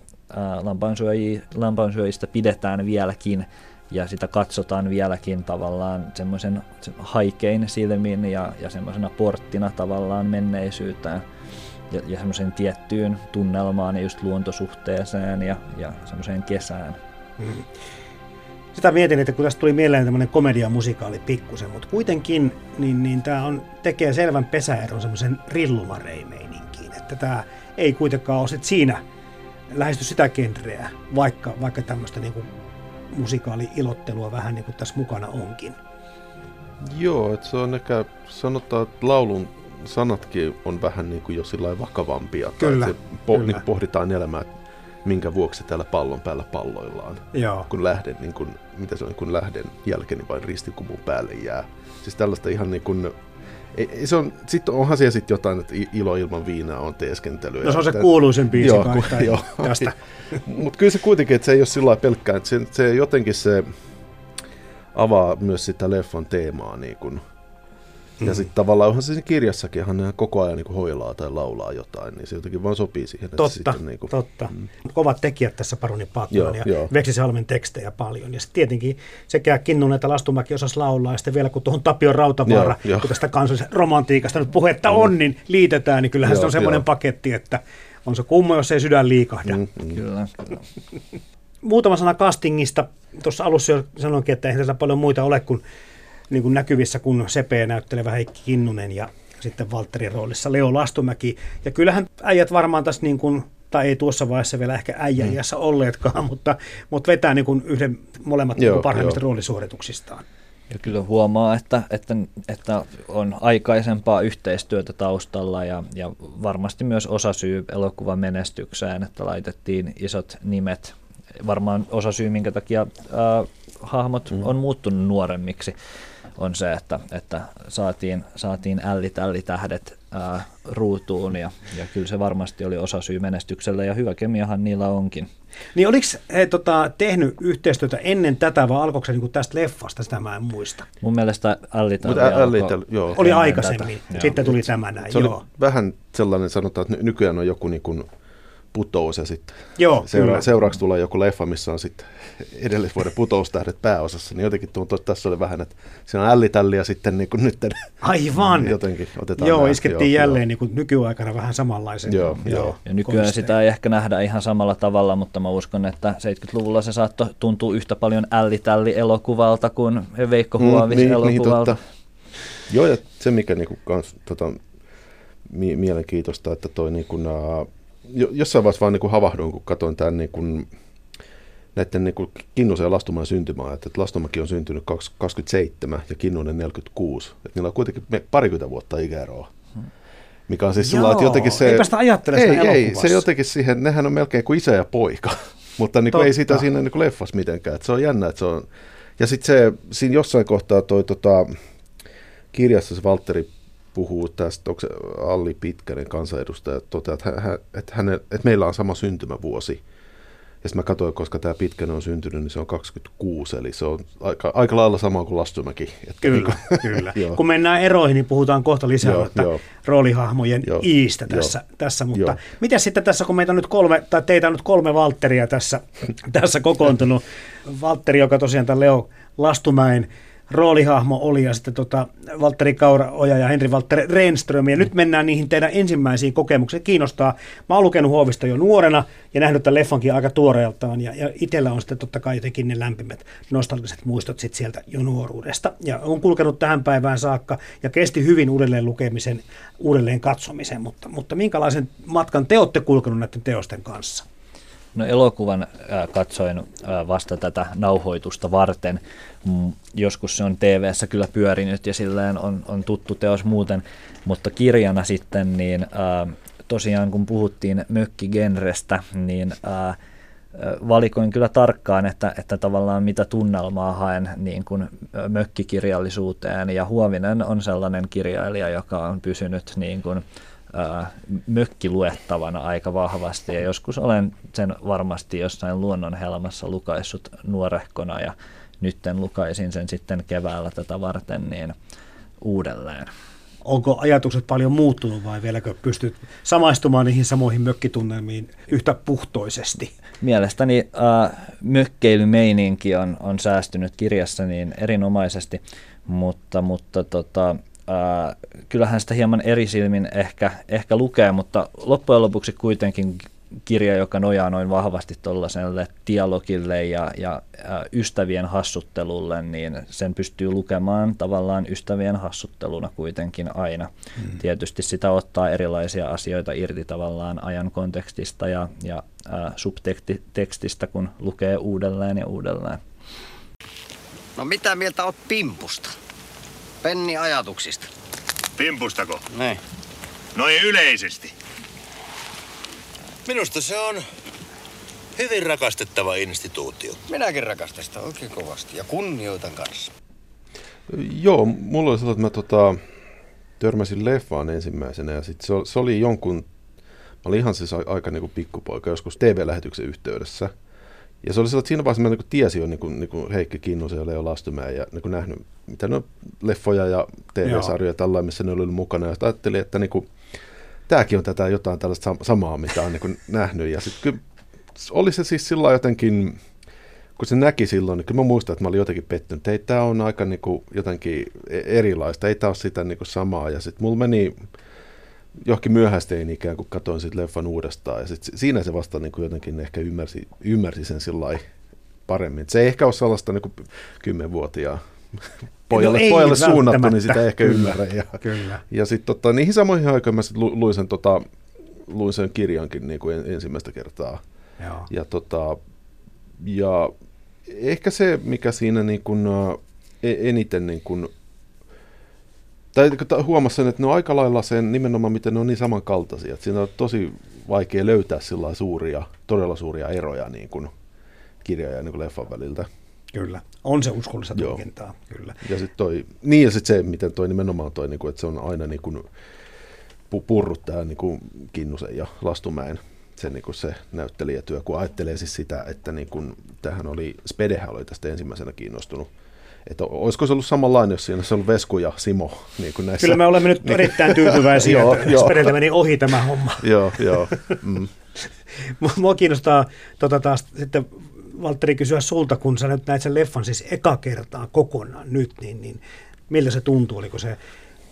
lampaansyöjistä pidetään vieläkin ja sitä katsotaan vieläkin tavallaan semmoisen haikein silmin ja, ja semmoisena porttina tavallaan menneisyyteen ja, ja semmoiseen tiettyyn tunnelmaan ja just luontosuhteeseen ja, ja semmoiseen kesään. Mm. Sitä mietin, että kun tästä tuli mieleen tämmöinen komediamusikaali pikkusen, mutta kuitenkin niin, niin tämä on, tekee selvän pesäeron semmoisen rillumareimeininkiin, että tämä ei kuitenkaan ole sit siinä lähesty sitä genreä, vaikka, vaikka tämmöistä niin musikaali-ilottelua vähän niin kuin tässä mukana onkin. Joo, että se on ehkä, sanotaan, että laulun sanatkin on vähän niin kuin jo sillä vakavampia. Kyllä, se po- kyllä. Niin pohditaan elämää, minkä vuoksi täällä pallon päällä palloillaan. Joo. Kun lähden, niin kun, mitä se on, kun lähden jälkeni vain ristikumun päälle jää. Siis tällaista ihan niin kuin, ei, se on, sit onhan siellä sitten jotain, että ilo ilman viinaa on teeskentelyä. No se on se kuuluisin biisi joo, ku, joo. tästä. Mutta kyllä se kuitenkin, että se ei ole sillä pelkkää, että se, se jotenkin se avaa myös sitä leffan teemaa niin kuin, Mm. Ja sitten tavallaan onhan se siinä kirjassakin, hän koko ajan niin hoilaa tai laulaa jotain, niin se jotenkin vaan sopii siihen. Totta, sitten, niin kuin, totta. Mm. Kovat tekijät tässä Paroni Patton ja joo. Veksisalmen tekstejä paljon. Ja sitten tietenkin sekä Kinnunen että Lastumäki osas laulaa, ja sitten vielä kun tuohon Tapio Rautavaara, joo, kun tästä kansallisen romantiikasta nyt puhetta mm. on, niin liitetään, niin kyllähän joo, se on semmoinen paketti, että on se kumma, jos ei sydän liikahda. Mm, mm. Kyllä, kyllä. Muutama sana castingista. Tuossa alussa jo sanoinkin, että eihän tässä paljon muita ole kuin niin kuin näkyvissä kuin Sepe näyttelevä Heikki Kinnunen ja sitten Valtterin roolissa Leo Lastumäki. Ja kyllähän äijät varmaan tässä niin kuin, tai ei tuossa vaiheessa vielä ehkä äijäjässä mm. olleetkaan, mutta, mutta vetää niin kuin yhden molemmat joo, niin parhaimmista joo. roolisuorituksistaan. Ja kyllä huomaa, että, että, että on aikaisempaa yhteistyötä taustalla ja, ja varmasti myös osa syy elokuvan menestykseen, että laitettiin isot nimet. Varmaan osa syy, minkä takia äh, hahmot mm. on muuttunut nuoremmiksi on se, että, että saatiin, saatiin älli-tälli-tähdet ää, ruutuun ja, ja kyllä se varmasti oli osa syy menestykselle ja hyvä kemiahan niillä onkin. Niin oliko he tota, tehnyt yhteistyötä ennen tätä vai alkoiko se niin tästä leffasta, sitä mä en muista? Mun mielestä älli joo. oli aikaisemmin, tätä. sitten tuli tämä näin. Se joo. oli vähän sellainen, sanotaan, että nykyään on joku niin kuin putous ja sitten Joo, seura- seuraavaksi tulee joku leffa, missä on sitten edellisvuoden putoustähdet pääosassa, niin jotenkin tuntuu, että tässä oli vähän, että siinä on ällitälli ja sitten niin kuin nyt Aivan. jotenkin otetaan Joo, iskettiin joo, jälleen joo. Niin kuin nykyaikana vähän samanlaisen. Joo, joo. Ja nykyään sitä ei ehkä nähdä ihan samalla tavalla, mutta mä uskon, että 70-luvulla se saattoi tuntua yhtä paljon ällitälli elokuvalta kuin Veikko Huovis mm, niin, elokuvalta. Niin, Joo, ja se mikä niinku kans, tota, mi- mielenkiintoista, että toi niinku, uh, jossain vaiheessa vaan niin kuin havahduin, kun katsoin tämän niin kuin, näiden niin kuin Kinnusen ja Lastumaan syntymää, että Lastumakin on syntynyt 27 ja Kinnunen 46. Että niillä on kuitenkin parikymmentä vuotta ikäeroa. Mikä on siis Joo, että jotenkin se... Eipä sitä ajattele ei, ei, se jotenkin siihen, nehän on melkein kuin isä ja poika. Mutta niin kuin ei sitä siinä niin kuin leffassa mitenkään. Että se on jännä, että se on Ja sitten se, siinä jossain kohtaa toi tota, kirjassa se Valtteri puhuu tästä, onko Alli Pitkänen kansanedustaja, toteaa, että, hän, että, häne, että meillä on sama syntymävuosi. Ja sitten mä katsoin, koska tämä Pitkänen on syntynyt, niin se on 26, eli se on aika, aika lailla sama kuin Lastumäki. Että Kyllä, niin kyllä. Joo. Kun mennään eroihin, niin puhutaan kohta lisää Joo, joo. roolihahmojen Joo, iistä joo, tässä, tässä mutta joo. miten sitten tässä, kun meitä on nyt kolme, tai teitä on nyt kolme Valtteria tässä, tässä kokoontunut, Valtteri, joka tosiaan tämän Leo Lastumäen roolihahmo oli, ja sitten tota Valtteri Kauraoja ja Henri Valtteri Renström, ja nyt mennään niihin teidän ensimmäisiin kokemuksiin. Kiinnostaa. Mä oon lukenut Huovista jo nuorena, ja nähnyt tämän leffankin aika tuoreeltaan, ja, ja itsellä on sitten totta kai jotenkin ne lämpimät nostalgiset muistot sit sieltä jo nuoruudesta. Ja on kulkenut tähän päivään saakka, ja kesti hyvin uudelleen lukemisen, uudelleen katsomisen, mutta, mutta minkälaisen matkan te olette kulkenut näiden teosten kanssa? No elokuvan äh, katsoin äh, vasta tätä nauhoitusta varten. Mm, joskus se on TV-ssä kyllä pyörinyt ja silleen on, on tuttu teos muuten, mutta kirjana sitten niin äh, tosiaan kun puhuttiin mökkigenrestä, niin valikoin kyllä tarkkaan, että, että tavallaan mitä tunnelmaa haen niin kuin mökkikirjallisuuteen. Ja Huovinen on sellainen kirjailija, joka on pysynyt niin kuin, ö, mökkiluettavana aika vahvasti. Ja joskus olen sen varmasti jossain luonnonhelmassa lukaissut nuorehkona ja nytten lukaisin sen sitten keväällä tätä varten niin uudelleen. Onko ajatukset paljon muuttunut vai vieläkö pystyt samaistumaan niihin samoihin mökkitunnelmiin yhtä puhtoisesti? Mielestäni äh, mökkeilymeininki on, on säästynyt kirjassa niin erinomaisesti, mutta, mutta tota, äh, kyllähän sitä hieman eri silmin ehkä, ehkä lukee, mutta loppujen lopuksi kuitenkin kirja, joka nojaa noin vahvasti tuollaiselle dialogille ja, ja äh, ystävien hassuttelulle, niin sen pystyy lukemaan tavallaan ystävien hassutteluna kuitenkin aina. Mm. Tietysti sitä ottaa erilaisia asioita irti tavallaan ajan kontekstista ja, ja äh, subtekstistä, kun lukee uudelleen ja uudelleen. No mitä mieltä oot pimpusta? Penni ajatuksista. Pimpustako? Niin. Noin yleisesti. Minusta se on hyvin rakastettava instituutio. Minäkin rakastan sitä oikein kovasti ja kunnioitan kanssa. Joo, mulla oli sellainen, että mä tota, törmäsin leffaan ensimmäisenä ja sit se, oli- se oli jonkun, mä olin ihan siis aika niinku pikkupoika joskus TV-lähetyksen yhteydessä. Ja se oli sellainen, että siinä vaiheessa mä niinku tiesin jo niinku, niinku Heikki Kinnusen ja Leo Lastumäen ja niinku nähnyt, mitä ne leffoja ja TV-sarjoja tällä missä ne oli mukana. Ja ajattelin, että niinku, tämäkin on tätä jotain tällaista sam- samaa, mitä on niinku nähnyt. Ja sitten oli se siis sillä jotenkin, kun se näki silloin, niin kyllä mä muistan, että mä olin jotenkin pettynyt. Ei tämä on aika niin kuin, jotenkin e- erilaista, ei tämä ole sitä niin kuin samaa. Ja sitten mulla meni johonkin myöhäisteen ikään kuin katsoin sitten leffan uudestaan. Ja sit siinä se vasta niin kuin jotenkin ehkä ymmärsi, ymmärsi sen sillä paremmin. Et se ei ehkä ole sellaista niin kuin kymmenvuotiaan pojalle, No ei pojalle suunnattu, niin sitä ehkä Kyllä, ymmärrä. Ja, kyllä. ja sitten tota, niihin samoihin aikoihin mä sit lu, luin, sen, tota, luin sen kirjankin niin kuin en, ensimmäistä kertaa. Joo. Ja, tota, ja ehkä se, mikä siinä niin kuin, ä, e- eniten niin kuin, tai kun huomasi sen, että ne on aika lailla sen nimenomaan, miten ne on niin samankaltaisia. Että siinä on tosi vaikea löytää sillä suuria, todella suuria eroja niin kuin kirjan ja niin kuin leffan väliltä. Kyllä, on se uskollista tulkintaa, kyllä. Ja sitten toi, niin ja sitten se, miten toi nimenomaan toi, niin kuin, että se on aina niin kuin, pu- purrut tämä niin kuin Kinnusen ja Lastumäen se, niin kuin se näyttelijätyö, kun ajattelee siis sitä, että niin kuin, tähän oli, Spedehän oli tästä ensimmäisenä kiinnostunut. Että olisiko se ollut samanlainen, jos siinä olisi ollut Vesku ja Simo niin kuin näissä. Kyllä me olemme nyt erittäin tyytyväisiä, Joo, että joo. Spedeltä meni ohi tämä homma. Joo, joo. Mm. Mua- kiinnostaa tota taas sitten Valtteri kysyä sulta, kun sä nyt näit sen leffan siis eka kertaa kokonaan nyt, niin, niin miltä se tuntuu? Oliko se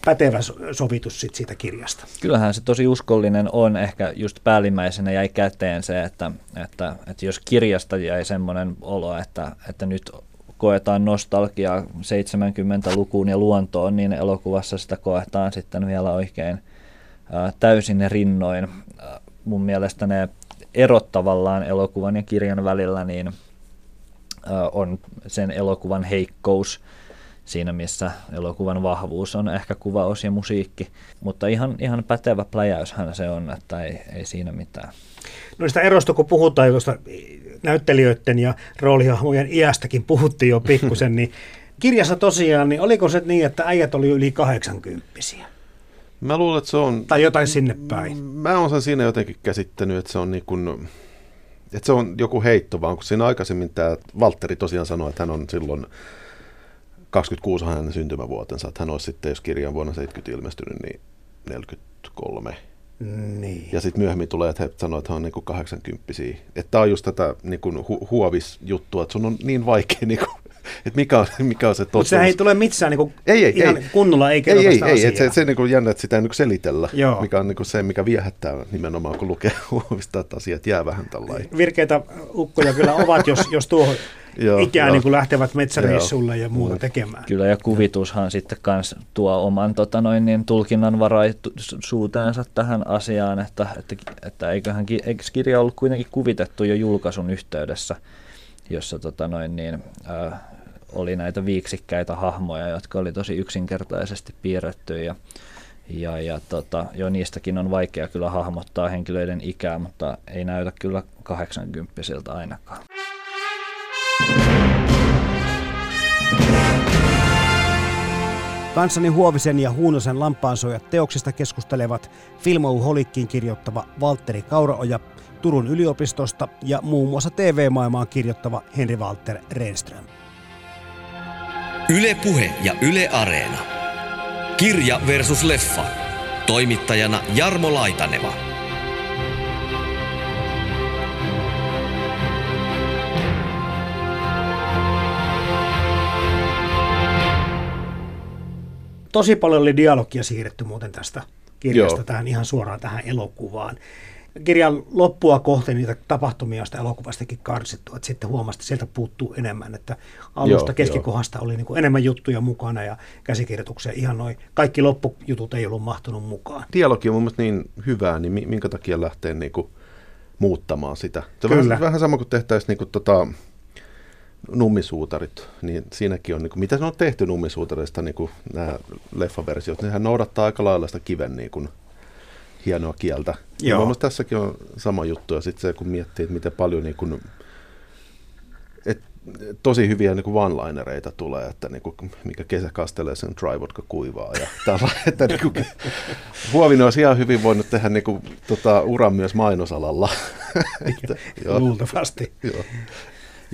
pätevä so- sovitus sit siitä kirjasta? Kyllähän se tosi uskollinen on. Ehkä just päällimmäisenä jäi käteen se, että, että, että jos kirjasta jäi semmoinen olo, että, että nyt koetaan nostalgiaa 70-lukuun ja luontoon, niin elokuvassa sitä koetaan sitten vielä oikein täysin rinnoin. Mun mielestä ne erot tavallaan elokuvan ja kirjan välillä niin on sen elokuvan heikkous siinä, missä elokuvan vahvuus on ehkä kuvaus ja musiikki. Mutta ihan, ihan pätevä pläjäyshän se on, että ei, ei siinä mitään. No sitä erosta, kun puhutaan tuosta näyttelijöiden ja roolihahmojen iästäkin puhuttiin jo pikkusen, niin kirjassa tosiaan, niin oliko se niin, että äijät oli yli 80 Mä luulen, että se on... Tai jotain sinne päin. Mä oon sen siinä jotenkin käsittänyt, että se on niin kuin, että se on joku heitto, vaan kun siinä aikaisemmin tämä Valtteri tosiaan sanoi, että hän on silloin 26 hänen syntymävuotensa, että hän olisi sitten, jos kirja on vuonna 70 ilmestynyt, niin 43. Niin. Ja sitten myöhemmin tulee, että he sanoo, että hän on niin 80 Että tämä on just tätä niin kuin hu- huovisjuttua, että sun on niin vaikea niin kuin, että mikä on, mikä on se totuus. Mutta sehän ei tule missään niin kuin ei, ei, ihan ei. kunnolla, ei ei, ei, ei, ei, se, se niin kuin jännä, että sitä ei niin kuin selitellä, Joo. mikä on niin kuin se, mikä viehättää nimenomaan, kun lukee huovista, että asiat jää vähän tällainen. Virkeitä ukkoja kyllä ovat, jos, jos tuohon Joo, ikään joo. niin kuin lähtevät metsäreissulle ja muuta tekemään. Kyllä ja kuvitushan sitten kans tuo oman tota noin, niin tulkinnanvaraisuuteensa tähän asiaan, että, että, että eiköhän eikö kirja ollut kuitenkin kuvitettu jo julkaisun yhteydessä, jossa tota noin, niin, äh, oli näitä viiksikkäitä hahmoja, jotka oli tosi yksinkertaisesti piirretty ja ja, ja tota, jo niistäkin on vaikea kyllä hahmottaa henkilöiden ikää, mutta ei näytä kyllä 80 ainakaan. Kanssani Huovisen ja Huunosen lampaansuojat teoksista keskustelevat Filmou Holikkiin kirjoittava Valtteri Kauraoja Turun yliopistosta ja muun muassa TV-maailmaan kirjoittava Henri Walter Renström. Yle Puhe ja Yle Areena. Kirja versus leffa. Toimittajana Jarmo Laitaneva. Tosi paljon oli dialogia siirretty muuten tästä kirjasta Joo. tähän ihan suoraan tähän elokuvaan. Kirjan loppua kohti niitä tapahtumia on sitä elokuvastakin karsittu, että sitten huomasi, että sieltä puuttuu enemmän, että alusta Joo, keskikohdasta oli niin kuin enemmän juttuja mukana ja käsikirjoituksia ihan noin. Kaikki loppujutut ei ollut mahtunut mukaan. Dialogi on mun mielestä niin hyvää, niin mi- minkä takia lähtee niin kuin muuttamaan sitä. Se on vähän, vähän sama kuin tehtäisiin niin kuin tota, nummisuutarit, niin siinäkin on, niin kuin, mitä se on tehty nummisuutareista, niin kuin nämä leffaversiot, nehän noudattaa aika lailla sitä kiven niin kuin, hienoa kieltä. Joo. mun mielestä tässäkin on sama juttu, ja sitten se, kun miettii, että miten paljon niin kuin, et, tosi hyviä niin kuin one-linereita tulee, että niin kuin, mikä kesä kastelee sen dry vodka kuivaa. Ja tällä, että niin kuin, Huovinen olisi ihan hyvin voinut tehdä niin kuin, tota, uran myös mainosalalla. että, joo, Luultavasti. joo.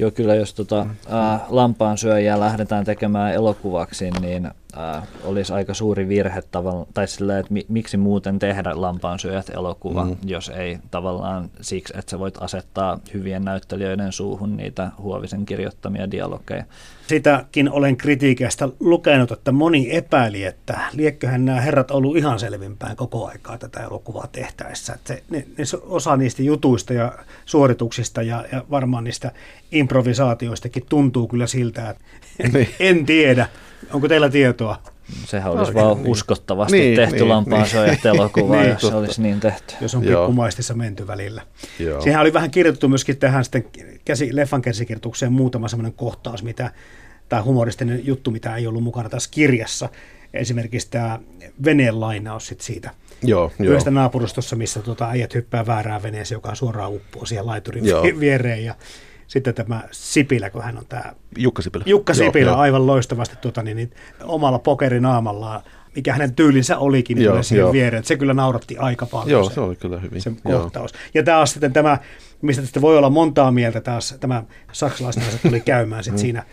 Joo, kyllä jos tota, äh, lampaan syöjää lähdetään tekemään elokuvaksi, niin äh, olisi aika suuri virhe tavallaan, tai sillä, että mi, miksi muuten tehdä lampaan syöjät elokuva, mm. jos ei tavallaan siksi, että sä voit asettaa hyvien näyttelijöiden suuhun niitä Huovisen kirjoittamia dialogeja. Sitäkin olen kritiikeistä lukenut, että moni epäili, että liekköhän nämä herrat ollut ihan selvinpäin koko aikaa tätä elokuvaa tehtäessä. Että se, ne, ne, osa niistä jutuista ja suorituksista ja, ja varmaan niistä improvisaatioistakin tuntuu kyllä siltä, että Niin. en tiedä. Onko teillä tietoa? Sehän olisi No, vaan niin. uskottavasti Niin, tehty niin, lampaan niin. Niin, jos se olisi niin tehty. jos on pikkumaistissa menty välillä. Joo. Siihen oli vähän kirjoitettu myöskin tähän sitten käsi, leffan käsikirjoitukseen muutama semmoinen kohtaus, mitä, tai humoristinen juttu, mitä ei ollut mukana tässä kirjassa. Esimerkiksi tämä veneen lainaus sit siitä Joo, joo. yhdestä naapurustossa, missä tota, äijät hyppää väärään veneeseen, joka suoraan uppoo siihen laiturin Joo. viereen. Ja sitten tämä Sipilä, kun hän on tämä Jukka Sipilä. Jukka Joo, Sipilä joo. aivan loistavasti tota, niin, niin, omalla pokerinaamalla, mikä hänen tyylinsä olikin, niin Joo, siihen joo. viereen. Se kyllä nauratti aika paljon. Joo, se se oli kyllä hyvin. se Joo. kohtaus. Ja taas sitten tämä, mistä sitten voi olla montaa mieltä taas, tämä saksalaisnaiset tuli käymään sitten siinä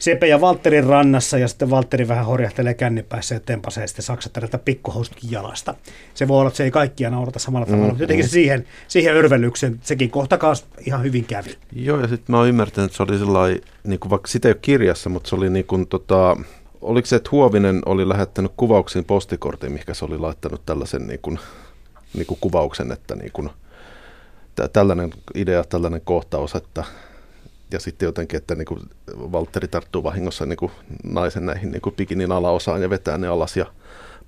Sepe ja Valtterin rannassa ja sitten Valtteri vähän horjahtelee kännipäissä ja tempasee sitten saksattarilta pikkuhousutkin jalasta. Se voi olla, että se ei kaikkia naurata samalla tavalla, mutta jotenkin se siihen, siihen örvellykseen sekin kohta kanssa ihan hyvin kävi. Joo, ja sitten mä oon ymmärtänyt, että se oli sellainen, niin kuin, vaikka sitä ei ole kirjassa, mutta se oli niin kuin, tota, oliko se, että Huovinen oli lähettänyt kuvauksiin postikortin, mikä se oli laittanut tällaisen niin kuin, niin kuin kuvauksen, että niin kuin, tä- tällainen idea, tällainen kohtaus, että ja sitten jotenkin, että niin kuin Valtteri tarttuu vahingossa niin kuin naisen näihin niin kuin pikinin alaosaan ja vetää ne alas ja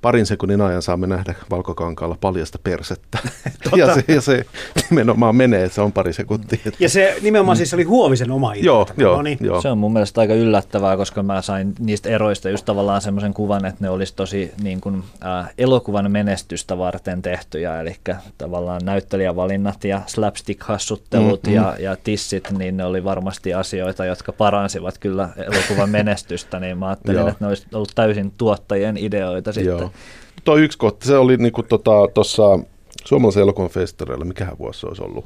parin sekunnin ajan saamme nähdä valkokankaalla paljasta persettä. ja, se, ja se nimenomaan menee, että se on pari sekuntia. Ja se nimenomaan siis oli Huovisen oma idea. Joo, joo, no niin. joo. Se on mun mielestä aika yllättävää, koska mä sain niistä eroista just tavallaan semmoisen kuvan, että ne olisi tosi niin kuin, äh, elokuvan menestystä varten tehtyjä, eli tavallaan näyttelijävalinnat ja slapstick-hassuttelut mm, ja, ja tissit, niin ne oli varmasti asioita, jotka paransivat kyllä elokuvan menestystä, niin mä ajattelin, Joo. että ne olisi ollut täysin tuottajien ideoita sitten. Joo. Tuo yksi kohta, se oli niinku tuossa tota, suomalaisen elokuvan festareilla, mikähän vuosi se olisi ollut,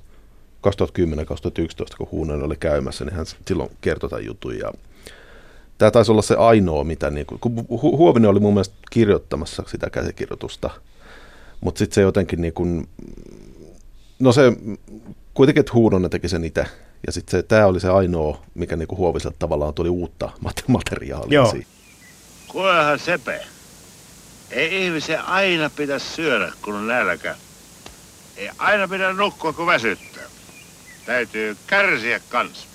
2010-2011, kun Huunen oli käymässä, niin hän silloin kertoi tämän jutun. Ja tämä taisi olla se ainoa, mitä, niinku, kun Hu- Huovinen oli mun mielestä kirjoittamassa sitä käsikirjoitusta, mutta sitten se jotenkin, niinku, no se kuitenkin, että Huunonen teki sen itse. Ja sitten tämä oli se ainoa, mikä niinku Huoviselle tavallaan tuli uutta mate- materiaalia Joo. siihen. Kuulehan Sepe. Ei ihmisen aina pidä syödä, kun on nälkä. Ei aina pidä nukkua, kun väsyttää. Täytyy kärsiä kans.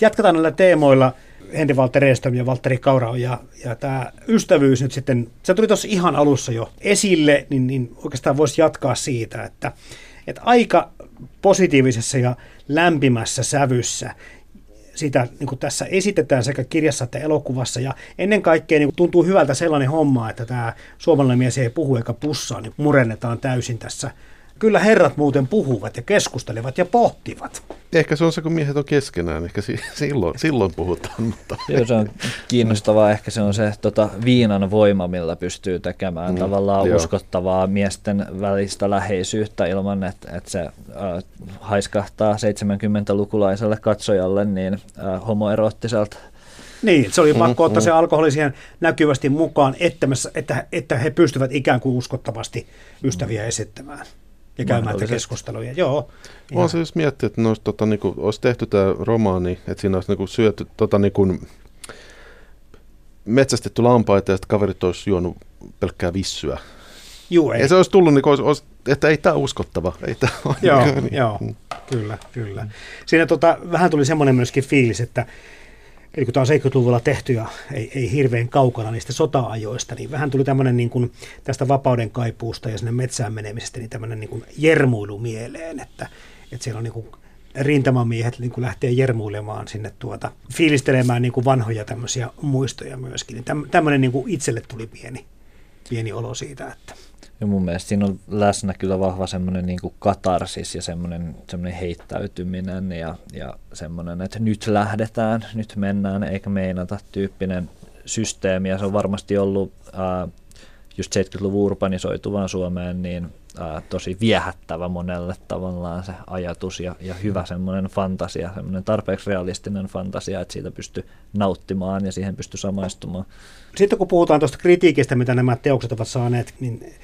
Jatketaan näillä teemoilla. Henri Walter Eström ja Valtteri Kaurao ja, ja tämä ystävyys nyt sitten, se tuli tuossa ihan alussa jo esille, niin, niin oikeastaan voisi jatkaa siitä, että, että aika positiivisessa ja lämpimässä sävyssä sitä niin kuin tässä esitetään sekä kirjassa että elokuvassa. Ja ennen kaikkea niin kuin tuntuu hyvältä sellainen homma, että tämä suomalainen mies ei puhu eikä pussaa, niin murennetaan täysin tässä. Kyllä herrat muuten puhuvat ja keskustelevat ja pohtivat. Ehkä se on se, kun miehet on keskenään, ehkä si- silloin, silloin puhutaan, mutta Joo, se on kiinnostavaa. Ehkä se on se tota, viinan voima, millä pystyy tekemään mm, tavallaan joo. uskottavaa miesten välistä läheisyyttä ilman, että, että se äh, haiskahtaa 70-lukulaiselle katsojalle niin äh, homoeroottiselta. Niin, se oli pakko ottaa se alkoholi siihen näkyvästi mukaan, että, me, että, että he pystyvät ikään kuin uskottavasti ystäviä esittämään ja käymään keskusteluja. Joo. on se jos miettii, että olisi, tota, niinku, olisi tehty tämä romaani, että siinä olisi niinku, syöty tota, niinku, metsästetty lampaita ja sitten kaverit olisi juonut pelkkää vissyä. Juu, ei. Ja se olisi tullut, niin olisi, olisi, että ei tämä uskottava. Ei tää ole, Joo, niin, joo, kyllä, kyllä. Siinä tota, vähän tuli semmoinen myöskin fiilis, että eli kun tämä on 70-luvulla tehty ja ei, ei hirveän kaukana niistä sota-ajoista, niin vähän tuli tämmöinen niin kuin tästä vapauden kaipuusta ja sinne metsään menemisestä, niin tämmöinen niin kuin jermuilu mieleen, että, että siellä on niin kuin rintamamiehet niin kuin lähtee jermuilemaan sinne tuota, fiilistelemään niin kuin vanhoja tämmöisiä muistoja myöskin. Niin täm, tämmöinen niin kuin itselle tuli pieni, pieni olo siitä, että Ja mun mielestä siinä on läsnä kyllä vahva semmoinen niin katarsis ja semmoinen, semmoinen heittäytyminen ja, ja semmoinen, että nyt lähdetään, nyt mennään eikä meinata tyyppinen systeemi. Ja se on varmasti ollut ää, just 70-luvun urbanisoituvaan Suomeen niin ää, tosi viehättävä monelle tavallaan se ajatus ja, ja hyvä semmoinen fantasia, semmoinen tarpeeksi realistinen fantasia, että siitä pystyy nauttimaan ja siihen pystyy samaistumaan. Sitten kun puhutaan tuosta kritiikistä, mitä nämä teokset ovat saaneet, niin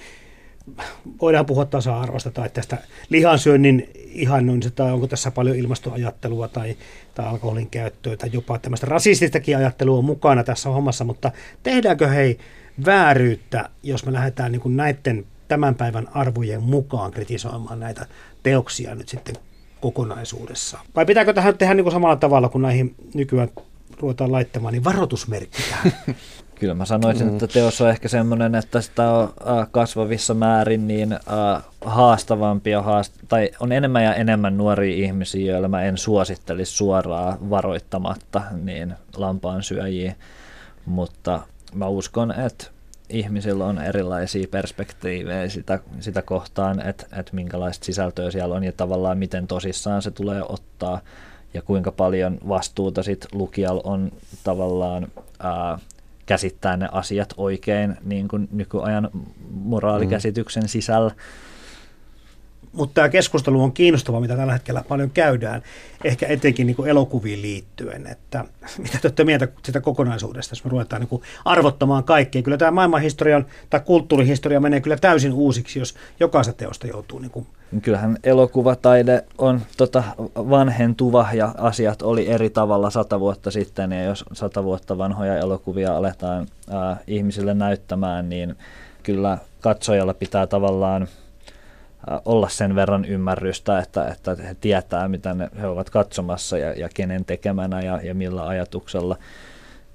voidaan puhua tasa-arvosta tai tästä lihansyönnin ihannoinnista, tai onko tässä paljon ilmastoajattelua tai, tai alkoholin käyttöä tai jopa tämmöistä rasististakin ajattelua mukana tässä hommassa, mutta tehdäänkö hei vääryyttä, jos me lähdetään niin näiden tämän päivän arvojen mukaan kritisoimaan näitä teoksia nyt sitten kokonaisuudessaan? Vai pitääkö tähän tehdä niin kuin samalla tavalla kuin näihin nykyään ruvetaan laittamaan, niin varoitusmerkki tähän? Kyllä mä sanoisin, että teos on ehkä semmoinen, että sitä on kasvavissa määrin niin haastavampi ja haast- tai on enemmän ja enemmän nuoria ihmisiä, joille mä en suosittelisi suoraan varoittamatta niin lampaan syöjiä, mutta mä uskon, että ihmisillä on erilaisia perspektiivejä sitä, sitä kohtaan, että, että minkälaista sisältöä siellä on ja tavallaan miten tosissaan se tulee ottaa ja kuinka paljon vastuuta sit lukijalla on tavallaan ää, käsittää ne asiat oikein niin kuin nykyajan moraalikäsityksen sisällä. Mutta tämä keskustelu on kiinnostava, mitä tällä hetkellä paljon käydään, ehkä etenkin niin kuin elokuviin liittyen, että mitä te olette mieltä sitä kokonaisuudesta, jos me ruvetaan niin kuin arvottamaan kaikkea. Kyllä tämä maailmanhistorian tai kulttuurihistoria menee kyllä täysin uusiksi, jos jokaisesta teosta joutuu niin kuin Kyllähän elokuvataide on tota vanhentuva ja asiat oli eri tavalla sata vuotta sitten ja jos sata vuotta vanhoja elokuvia aletaan ää, ihmisille näyttämään, niin kyllä katsojalla pitää tavallaan olla sen verran ymmärrystä, että, että he tietää, mitä ne, he ovat katsomassa ja, ja kenen tekemänä ja, ja millä ajatuksella.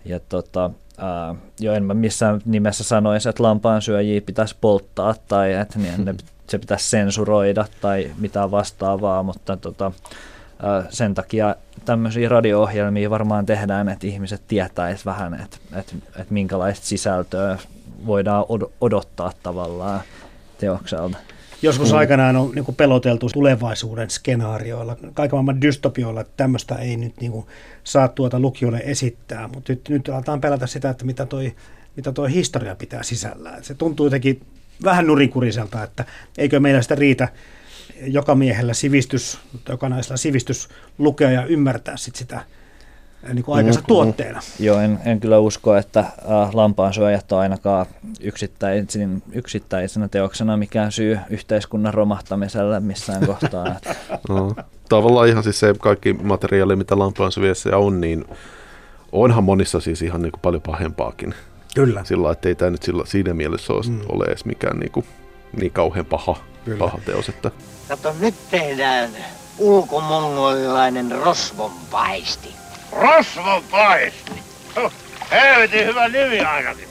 Ja tota, ää, jo en mä missään nimessä sanoisi, että lampaansyöjiä pitäisi polttaa tai että niin, ne, se pitäisi sensuroida tai mitään vastaavaa, mutta tota, ää, sen takia tämmöisiä radio-ohjelmia varmaan tehdään, että ihmiset tietäisivät vähän, että, että, että minkälaista sisältöä voidaan od- odottaa tavallaan teokselta. Joskus mm. aikanaan on niin peloteltu tulevaisuuden skenaarioilla, kaiken maailman dystopioilla, että tämmöistä ei nyt niin kuin, saa tuota lukijoille esittää, mutta nyt, nyt aletaan pelätä sitä, että mitä toi, mitä toi historia pitää sisällään. Se tuntuu jotenkin vähän nurinkuriselta, että eikö meillä sitä riitä joka miehellä sivistys, joka naisella sivistys lukea ja ymmärtää sit sitä niin kuin aikansa mm, tuotteena. Mm, joo, en, en kyllä usko, että äh, lampaansuojat on ainakaan yksittäisin, yksittäisenä teoksena mikään syy yhteiskunnan romahtamiselle missään kohtaa. no, tavallaan ihan siis se kaikki materiaali, mitä lampaansuojassa on, niin onhan monissa siis ihan niin kuin paljon pahempaakin. Kyllä. Sillä että ei tämä nyt sillä, siinä mielessä ole, mm. ole edes mikään niin, kuin, niin kauhean paha, paha teos. Että... Kato, nyt tehdään ulkomongolilainen rosvonpaisti. Rosvonpaisti! Helvetin hyvä nimi ainakin.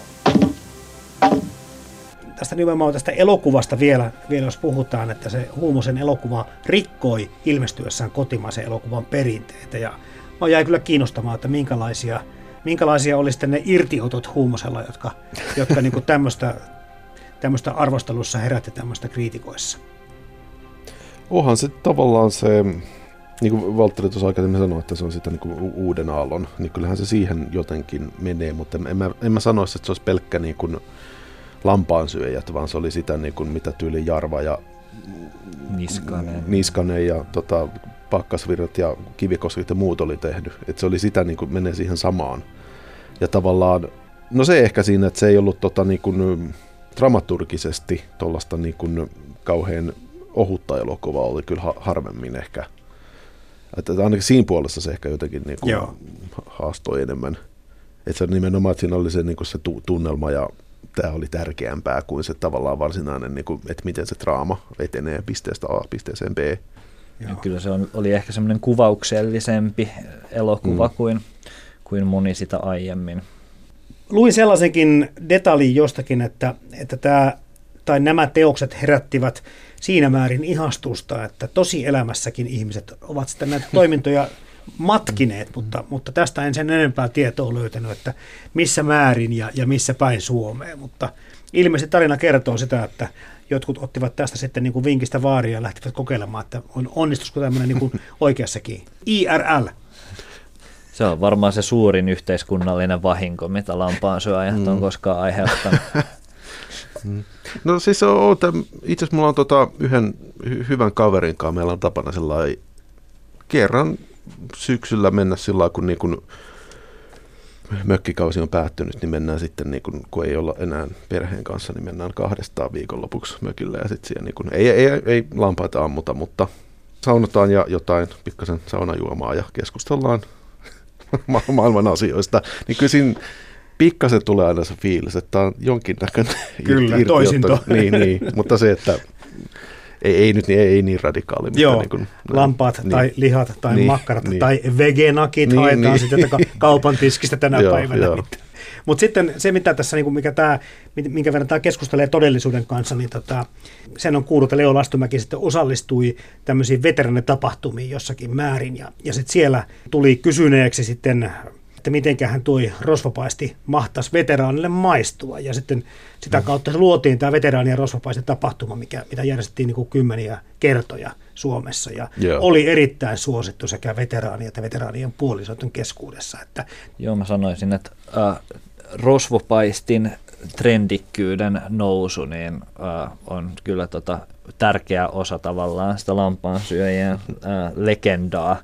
Tästä nimenomaan tästä elokuvasta vielä, vielä, jos puhutaan, että se Huumosen elokuva rikkoi ilmestyessään kotimaisen elokuvan perinteitä. Ja mä jäin kyllä kiinnostamaan, että minkälaisia, minkälaisia oli sitten ne irtiotot Huumosella, jotka, jotka niin tämmöistä, tämmöistä arvostelussa herätti tämmöistä kriitikoissa. Onhan se tavallaan se, niin kuin Valtteri tuossa aikaisemmin sanoi, että se on sitä niin kuin uuden aallon, niin kyllähän se siihen jotenkin menee, mutta en mä, en mä sanoisi, että se olisi pelkkä niin kuin lampaansyöjät, vaan se oli sitä, niin kuin, mitä tyyli Jarva ja Niskanen, Niskanen ja tota, Pakkasvirrat ja Kivikoskit ja muut oli tehnyt. Että se oli sitä, niin kuin menee siihen samaan. Ja tavallaan, no se ehkä siinä, että se ei ollut tota, niin kuin, dramaturgisesti tuollaista niin kuin, kauhean ohutta elokuvaa oli kyllä harvemmin ehkä että ainakin siinä puolessa se ehkä jotenkin niin kuin haastoi enemmän. Että se nimenomaan, että siinä oli se, niin kuin se tunnelma ja tämä oli tärkeämpää kuin se tavallaan varsinainen, niin kuin, että miten se draama etenee pisteestä A pisteeseen B. Ja kyllä se on, oli ehkä semmoinen kuvauksellisempi elokuva mm. kuin, kuin moni sitä aiemmin. Luin sellaisenkin detaljin jostakin, että, että tämä, tai nämä teokset herättivät siinä määrin ihastusta, että tosi elämässäkin ihmiset ovat sitten näitä toimintoja matkineet, mutta, mutta tästä en sen enempää tietoa löytänyt, että missä määrin ja, ja missä päin Suomeen, mutta ilmeisesti tarina kertoo sitä, että jotkut ottivat tästä sitten niin kuin vinkistä vaaria ja lähtivät kokeilemaan, että on onnistusko tämmöinen niin kuin oikeassakin. IRL. Se on varmaan se suurin yhteiskunnallinen vahinko, mitä lampaan syöjät on mm. koskaan aiheuttanut. Mm. No siis on, itse asiassa mulla on tota yhden hy- hyvän kaverin kanssa, meillä on tapana sellainen kerran syksyllä mennä sillä kun, niin kun mökkikausi on päättynyt, niin mennään sitten, niin kun, kun ei olla enää perheen kanssa, niin mennään kahdestaan viikonlopuksi mökille ja sitten siellä, niin kun, ei, ei, ei, ei lampaita ammuta, mutta saunotaan ja jotain pikkasen saunajuomaa ja keskustellaan maailman asioista. Niin kyllä siinä pikkasen tulee aina se fiilis, että tämä on jonkinnäköinen Kyllä, toisinto. Niin, niin, mutta se, että ei, ei nyt niin, ei, ei niin radikaali. Joo, niin kuin, lampaat niin. tai lihat tai niin, makkarat niin. tai vegenakit niin, haetaan niin. sitten kaupan tiskistä tänä joo, päivänä. Mutta sitten se, mitä tässä, niin kuin mikä tämä, minkä verran tämä keskustelee todellisuuden kanssa, niin tota, sen on kuullut, että Leo Lastumäki sitten osallistui tämmöisiin veteranitapahtumiin jossakin määrin, ja, ja sitten siellä tuli kysyneeksi sitten että mitenköhän tuo rosvopaisti mahtaisi veteraanille maistua. Ja sitten sitä mm. kautta luotiin tämä veteraanien rosvopaisti tapahtuma, mikä, mitä järjestettiin niin kuin kymmeniä kertoja Suomessa. Ja Joo. oli erittäin suosittu sekä veteraanien että veteraanien puolisoiden keskuudessa. Että Joo, mä sanoisin, että äh, rosvopaistin trendikkyyden nousu niin, äh, on kyllä tota, tärkeä osa tavallaan sitä lampaansyöjien äh, legendaa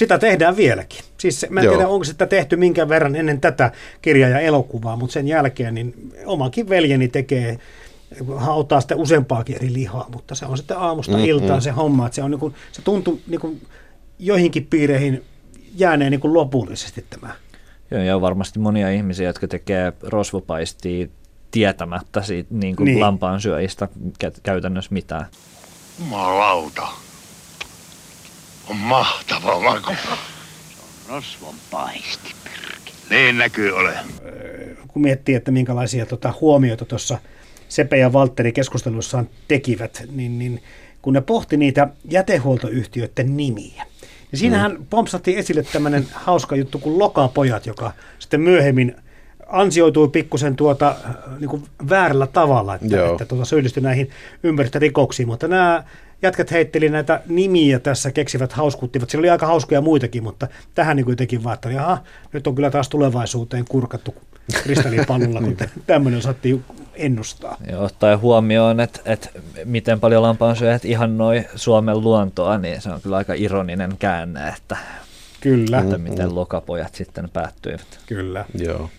sitä tehdään vieläkin. Siis mä en Joo. tiedä, onko sitä tehty minkä verran ennen tätä kirjaa ja elokuvaa, mutta sen jälkeen niin omakin veljeni tekee hautaa sitten useampaakin eri lihaa, mutta se on sitten aamusta mm, iltaan mm. se homma, että se, on niin kuin, se tuntuu niin kuin joihinkin piireihin jääneen niin kuin lopullisesti tämä. Joo, ja on varmasti monia ihmisiä, jotka tekee rosvopaistia tietämättä siitä niin kuin niin. lampaan syöjistä käytännössä mitään. Jumalauta on mahtava maku. Rosvon paisti. Niin näkyy ole. kun miettii, että minkälaisia tota, huomioita tuossa Sepe ja Valtteri keskustelussaan tekivät, niin, niin kun ne pohti niitä jätehuoltoyhtiöiden nimiä, niin siinähän mm. pompsattiin esille tämmöinen hauska juttu kuin Lokapojat, joka sitten myöhemmin ansioitui pikkusen tuota, niin kuin väärällä tavalla, että, Joo. että tuota, syyllistyi näihin ympäristörikoksiin, mutta nämä jätkät heitteli näitä nimiä tässä, keksivät, hauskuttivat. Siellä oli aika hauskoja muitakin, mutta tähän niin kuitenkin vaan, että jaha, nyt on kyllä taas tulevaisuuteen kurkattu kristallipallolla, kun tämmöinen osattiin ennustaa. Ja ottaen huomioon, että, että miten paljon lampaansyöjät ihannoi Suomen luontoa, niin se on kyllä aika ironinen käänne, että, Kyllä, että miten lokapojat sitten päättyivät. kyllä. Joo.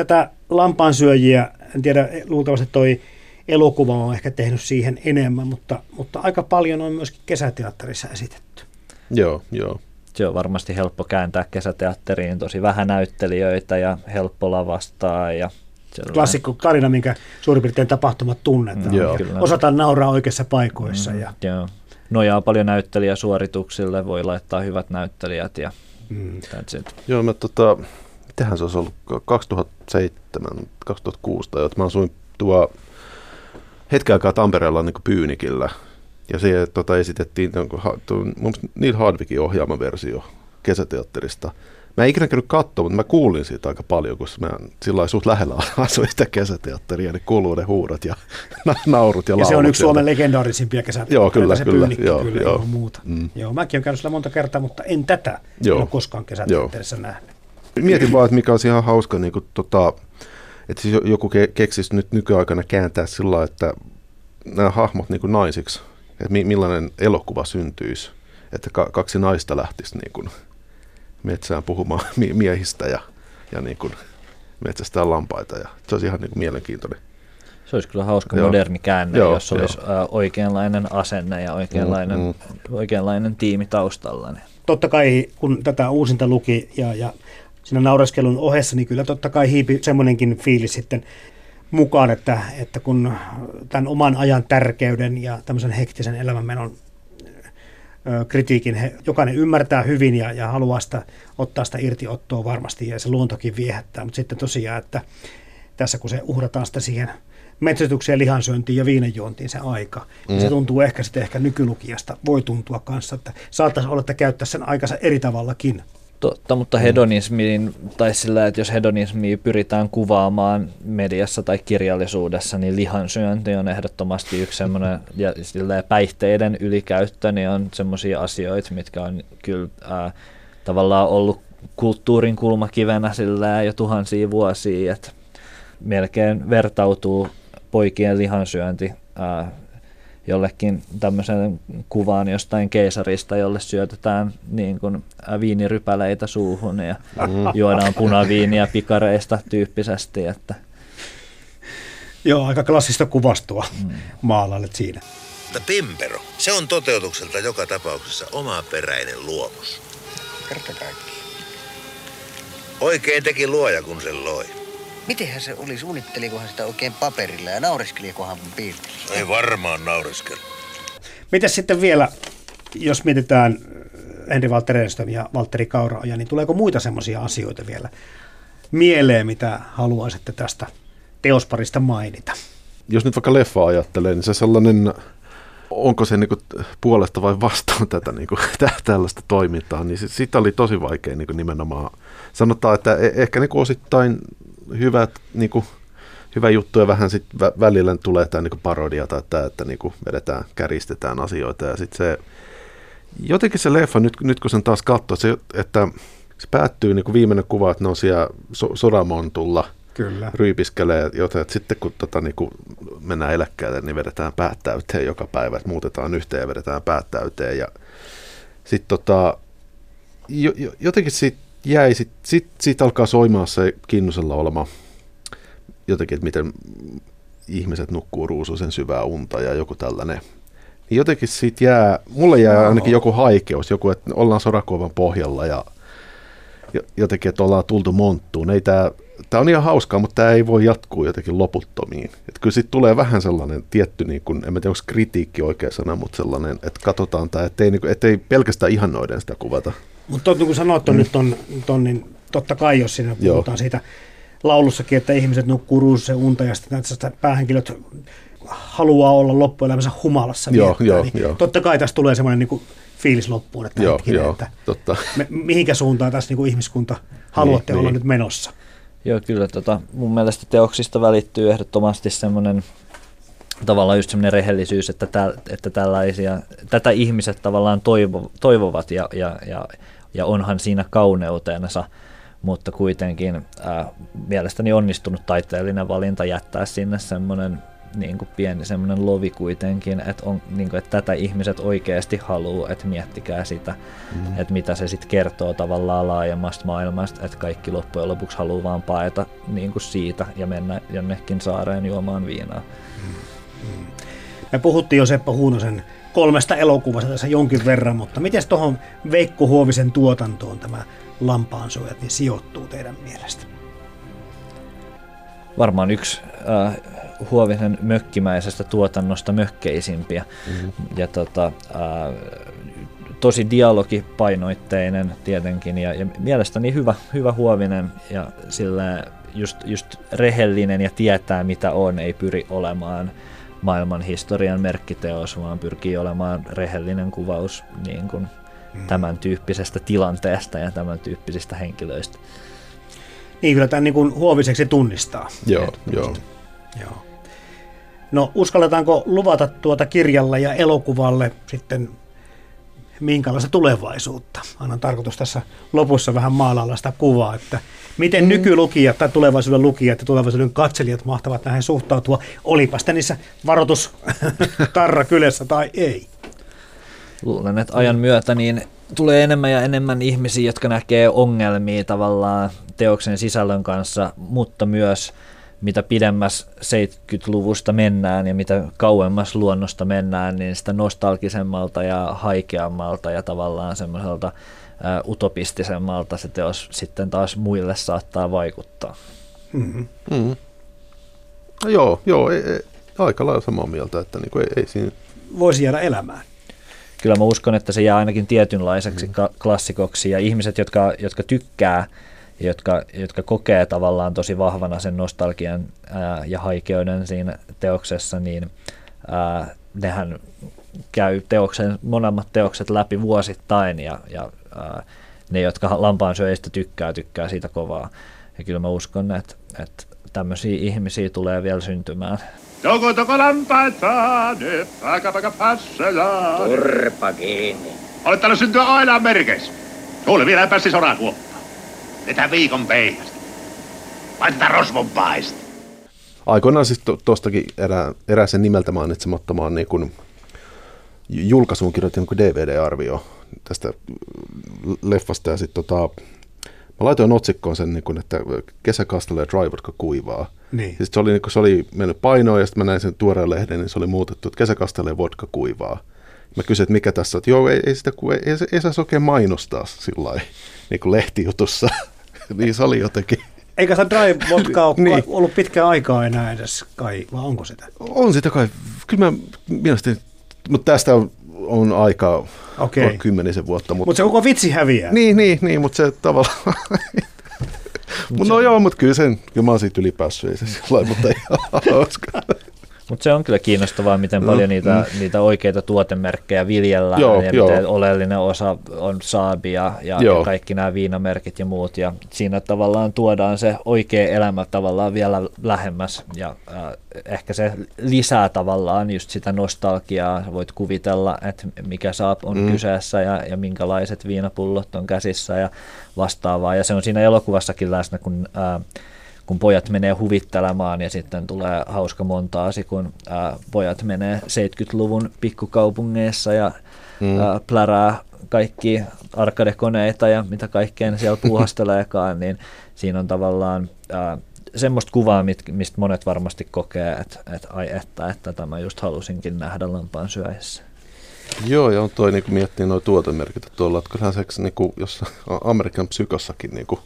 Tätä lampaansyöjiä, en tiedä, luultavasti toi elokuva on ehkä tehnyt siihen enemmän, mutta, mutta aika paljon on myöskin kesäteatterissa esitetty. Joo, joo. Se on varmasti helppo kääntää kesäteatteriin, tosi vähän näyttelijöitä ja helppo lavastaa. Ja sellainen- Klassikko tarina, minkä suurin piirtein tapahtumat tunnetaan. Joo. Kyllä. Osataan nauraa oikeissa paikoissa. Ja, Joo. Nojaa paljon näyttelijäsuorituksille, voi laittaa hyvät näyttelijät ja mm. that's it. Joo, mä tota, mitähän se olisi ollut, 2007, 2006 tai jotain. Mä asuin tuo hetken aikaa Tampereella niin Pyynikillä. Ja se tota, esitettiin mun mielestä Neil Hardwickin ohjaama versio kesäteatterista. Mä en ikinä käynyt katsoa, mutta mä kuulin siitä aika paljon, koska mä silloin suht lähellä asuin sitä kesäteatteria, niin kuuluu ne huudot ja na- naurut ja ja se on yksi Suomen legendaarisimpia kesäteattereita. Joo, kyllä, se kyllä, Pyynikki, joo, kyllä joo. ilman muuta. Mm. Joo, mäkin olen käynyt sillä monta kertaa, mutta en tätä Joo. en ole koskaan kesäteatterissa nähnyt. Mietin vaan, että mikä olisi ihan hauska, niin kuin, tota, että siis joku ke- keksisi nyt nykyaikana kääntää sillä lailla, että nämä hahmot niin kuin naisiksi, että mi- millainen elokuva syntyisi, että ka- kaksi naista lähtisi niin kuin metsään puhumaan mie- miehistä ja, ja niin kuin metsästää lampaita. Ja se olisi ihan niin kuin mielenkiintoinen. Se olisi kyllä hauska Joo. moderni käänne, Joo, jos olisi ä, oikeanlainen asenne ja oikeanlainen, Mm, mm, mm. oikeanlainen tiimi taustalla. Niin. totta kai kun tätä uusinta luki ja, ja siinä naureskelun ohessa, niin kyllä totta kai hiipi semmoinenkin fiilis sitten mukaan, että, että kun tämän oman ajan tärkeyden ja tämmöisen hektisen elämänmenon kritiikin he, jokainen ymmärtää hyvin ja, ja haluaa sitä, ottaa sitä irtiottoa varmasti ja se luontokin viehättää, mutta sitten tosiaan, että tässä kun se uhrataan sitä siihen metsästykseen, lihansyöntiin ja viinenjuontiin se aika, mm. niin se tuntuu ehkä sitten ehkä nykylukijasta, voi tuntua kanssa, että saattaisi olla, että käyttäisi sen aikansa eri tavallakin. Totta, mutta hedonismiin, tai sillä, että jos hedonismia pyritään kuvaamaan mediassa tai kirjallisuudessa, niin lihansyönti on ehdottomasti yksi semmoinen, ja sillä päihteiden ylikäyttö niin on semmoisia asioita, mitkä on kyllä ää, tavallaan ollut kulttuurin kulmakivenä sillä jo tuhansia vuosia, että melkein vertautuu poikien lihansyönti ää, jollekin tämmöisen kuvaan jostain keisarista, jolle syötetään niin kuin ää, viinirypäleitä suuhun ja juodaan punaviiniä pikareista tyyppisesti, että Joo, aika klassista kuvastoa mm. maalailet siinä. Mutta Pimpero, se on toteutukselta joka tapauksessa omaperäinen luomus. Kerta kaikki. Oikein teki luoja, kun sen loi. Mitenhän se oli, suunnittelikohan sitä oikein paperilla ja naureskelikohan mun piirteli? Ei varmaan naureskella. Mitäs sitten vielä, jos mietitään äh, Henri Walter Enström ja Valtteri Kauraoja, niin tuleeko muita semmoisia asioita vielä mieleen, mitä haluaisitte tästä teosparista mainita? Jos nyt vaikka leffa ajattelee, niin se sellainen, onko se niinku puolesta vai vastaan tätä niinku, tä- tällaista toimintaa, niin se, sitä oli tosi vaikea niinku nimenomaan. Sanotaan, että e- ehkä niinku osittain hyvät, niinku, hyvä juttu ja vähän sit vä- välillä tulee tämä niinku parodia tai tämä, että niinku vedetään, käristetään asioita ja sitten se, jotenkin se leffa, nyt, nyt kun sen taas katsoo, se, että se päättyy niinku viimeinen kuva, että ne on siellä so- sodamontulla – Kyllä. ryypiskelee, joten että sitten kun tota, niin kun mennään eläkkeelle, niin vedetään päät täyteen joka päivä, että muutetaan yhteen ja vedetään päät täyteen. Ja sitten tota, jo, jo, jotenkin siitä jäi, sit, sit, siitä alkaa soimaan se Kinnusella olema jotenkin, että miten ihmiset nukkuu ruusuisen syvää unta ja joku tällainen. Niin jotenkin siitä jää, mulle jää ainakin joku haikeus, joku, että ollaan sorakuovan pohjalla ja jo- jotenkin, että ollaan tultu monttuun. Ei tää, tää on ihan hauskaa, mutta tämä ei voi jatkuu jotenkin loputtomiin. Et kyllä siitä tulee vähän sellainen tietty, niin kun, en mä tiedä onko kritiikki oikea sana, mutta sellainen, että katsotaan tämä, ettei, niin kun, ettei pelkästään ihannoiden sitä kuvata. Mutta niin kuin sanoit on nyt ton, ton, niin totta kai, jos siinä Joo. puhutaan siitä laulussakin, että ihmiset nukkuu ruususen unta ja sitten näitä päähenkilöt haluaa olla loppuelämänsä humalassa. Joo, viettää, joo, niin joo. Totta kai tässä tulee semmoinen niin kuin fiilis loppuun, että, Joo, hetkinen, joo, että totta. me, mihinkä suuntaan tässä niin kuin ihmiskunta haluatte Niin, olla niin. nyt menossa. Joo, kyllä tota, mun mielestä teoksista välittyy ehdottomasti semmoinen tavallaan just semmoinen rehellisyys, että, tä, että tällaisia, tätä ihmiset tavallaan toivo, toivovat ja, ja, ja, ja onhan siinä kauneutensa, mutta kuitenkin ää, mielestäni onnistunut taiteellinen valinta jättää sinne semmoinen niin kuin pieni semmoinen lovi kuitenkin, että, on, niin kuin, että tätä ihmiset oikeasti haluaa, että miettikää sitä, mm. että mitä se sitten kertoo tavallaan laajemmasta maailmasta, että kaikki loppujen lopuksi haluaa vaan paeta niin kuin siitä ja mennä jonnekin saareen juomaan viinaa. Me puhuttiin jo Seppo Huunosen kolmesta elokuvasta tässä jonkin verran, mutta miten tuohon Veikko Huovisen tuotantoon tämä lampaansuojat niin sijoittuu teidän mielestä? Varmaan yksi äh, Huovisen mökkimäisestä tuotannosta mökkeisimpiä. Mm-hmm. Ja tota, äh, tosi dialogipainoitteinen tietenkin ja, ja mielestäni hyvä, hyvä Huovinen ja sillä just, just rehellinen ja tietää mitä on, ei pyri olemaan maailman historian merkkiteos, vaan pyrkii olemaan rehellinen kuvaus niin kuin mm. tämän tyyppisestä tilanteesta ja tämän tyyppisistä henkilöistä. Niin kyllä tämän niin kuin Huoviseksi tunnistaa. Joo, joo. Joo. No uskalletaanko luvata tuota kirjalle ja elokuvalle sitten minkälaista tulevaisuutta? Annan tarkoitus tässä lopussa vähän maalailla sitä kuvaa, että miten nykylukijat tai tulevaisuuden lukijat ja tulevaisuuden katselijat mahtavat näihin suhtautua, olipa sitten niissä varoitustarra kylässä tai ei. Luulen, että ajan myötä niin tulee enemmän ja enemmän ihmisiä, jotka näkee ongelmia tavallaan teoksen sisällön kanssa, mutta myös mitä pidemmäs 70-luvusta mennään ja mitä kauemmas luonnosta mennään, niin sitä nostalgisemmalta ja haikeammalta ja tavallaan semmoiselta utopistisemmalta se teos sitten taas muille saattaa vaikuttaa. Mm-hmm. Mm. No joo, joo ei, ei, aika lailla samaa mieltä, että niin kuin ei, ei siinä... Voisi jäädä elämään. Kyllä mä uskon, että se jää ainakin tietynlaiseksi mm. klassikoksi ja ihmiset, jotka, jotka tykkää jotka, jotka kokee tavallaan tosi vahvana sen nostalgian ää, ja haikeuden siinä teoksessa, niin ää, nehän käy teoksen, molemmat teokset läpi vuosittain ja, ja ää, ne, jotka lampaansyöjistä tykkää, tykkää siitä kovaa. Ja kyllä mä uskon, että, että tämmöisiä ihmisiä tulee vielä syntymään. Joko toko lampaita, nyt paikka passeja. Turpa kiinni. Olet täällä syntyä aina merkeissä. Kuule, vielä päässi sorakuoppaan. Tätä viikon peihästä. Laitetaan rosvon paista. Aikoinaan siis tuostakin erä, erääsen nimeltä mainitsemattomaan niin kuin julkaisuun kirjoitin niin DVD-arvio tästä leffasta ja sitten tota, mä laitoin otsikkoon sen, niin kuin, että kesäkastelu ja dry vodka kuivaa. Niin. Siis se, oli, niin kuin, se oli mennyt painoon ja sitten mä näin sen tuoreen lehden, niin se oli muutettu, että kesäkastelu ja vodka kuivaa. Mä kysyin, että mikä tässä on, että joo, ei, ei sitä ei, ei, ei saisi oikein mainostaa sillä lailla, niin kuin lehtijutussa. niin se oli jotenkin. Eikä se dry vodka ole Niin. ollut pitkään aikaa enää edes kai, vai onko sitä? On sitä kai, kyllä mä mielestäni, mutta tästä on, on aikaa okay. kymmenisen vuotta. Mutta Mutta se koko vitsi häviää. Niin, niin, niin mutta se tavallaan... Mut no joo, mutta kyllä, sen, kyllä mä oon siitä ylipäässyt, ei se sillä mutta ihan hauska. Mutta se on kyllä kiinnostavaa, miten Mm, paljon niitä, niitä oikeita tuotemerkkejä viljellään Joo, ja joo. miten oleellinen osa on Saabi ja, ja, Joo. kaikki nämä viinamerkit ja muut. Ja siinä tavallaan tuodaan se oikea elämä tavallaan vielä lähemmäs ja äh, ehkä se lisää tavallaan just sitä nostalgiaa. Voit kuvitella, että mikä Saab on Mm. mm. kyseessä ja, ja minkälaiset viinapullot on käsissä ja vastaavaa. Ja se on siinä elokuvassakin läsnä, kun äh, kun pojat menee huvittelemaan ja sitten tulee hauska montaasi, kun ää, pojat menee 70-luvun pikkukaupungeissa ja Mm. ää, plärää kaikki arkadekoneita ja mitä kaikkea siellä puuhasteleekaan, niin siinä on tavallaan ää, semmoista kuvaa, mit, mistä monet varmasti kokee, että, että ai että, että tämä just halusinkin nähdä lampaan syöessä. Joo, ja on toi niin miettii nuo tuotemerkit tuolla, että kyllähän se niin kuin, jos Amerikan psykossakin niin kuin,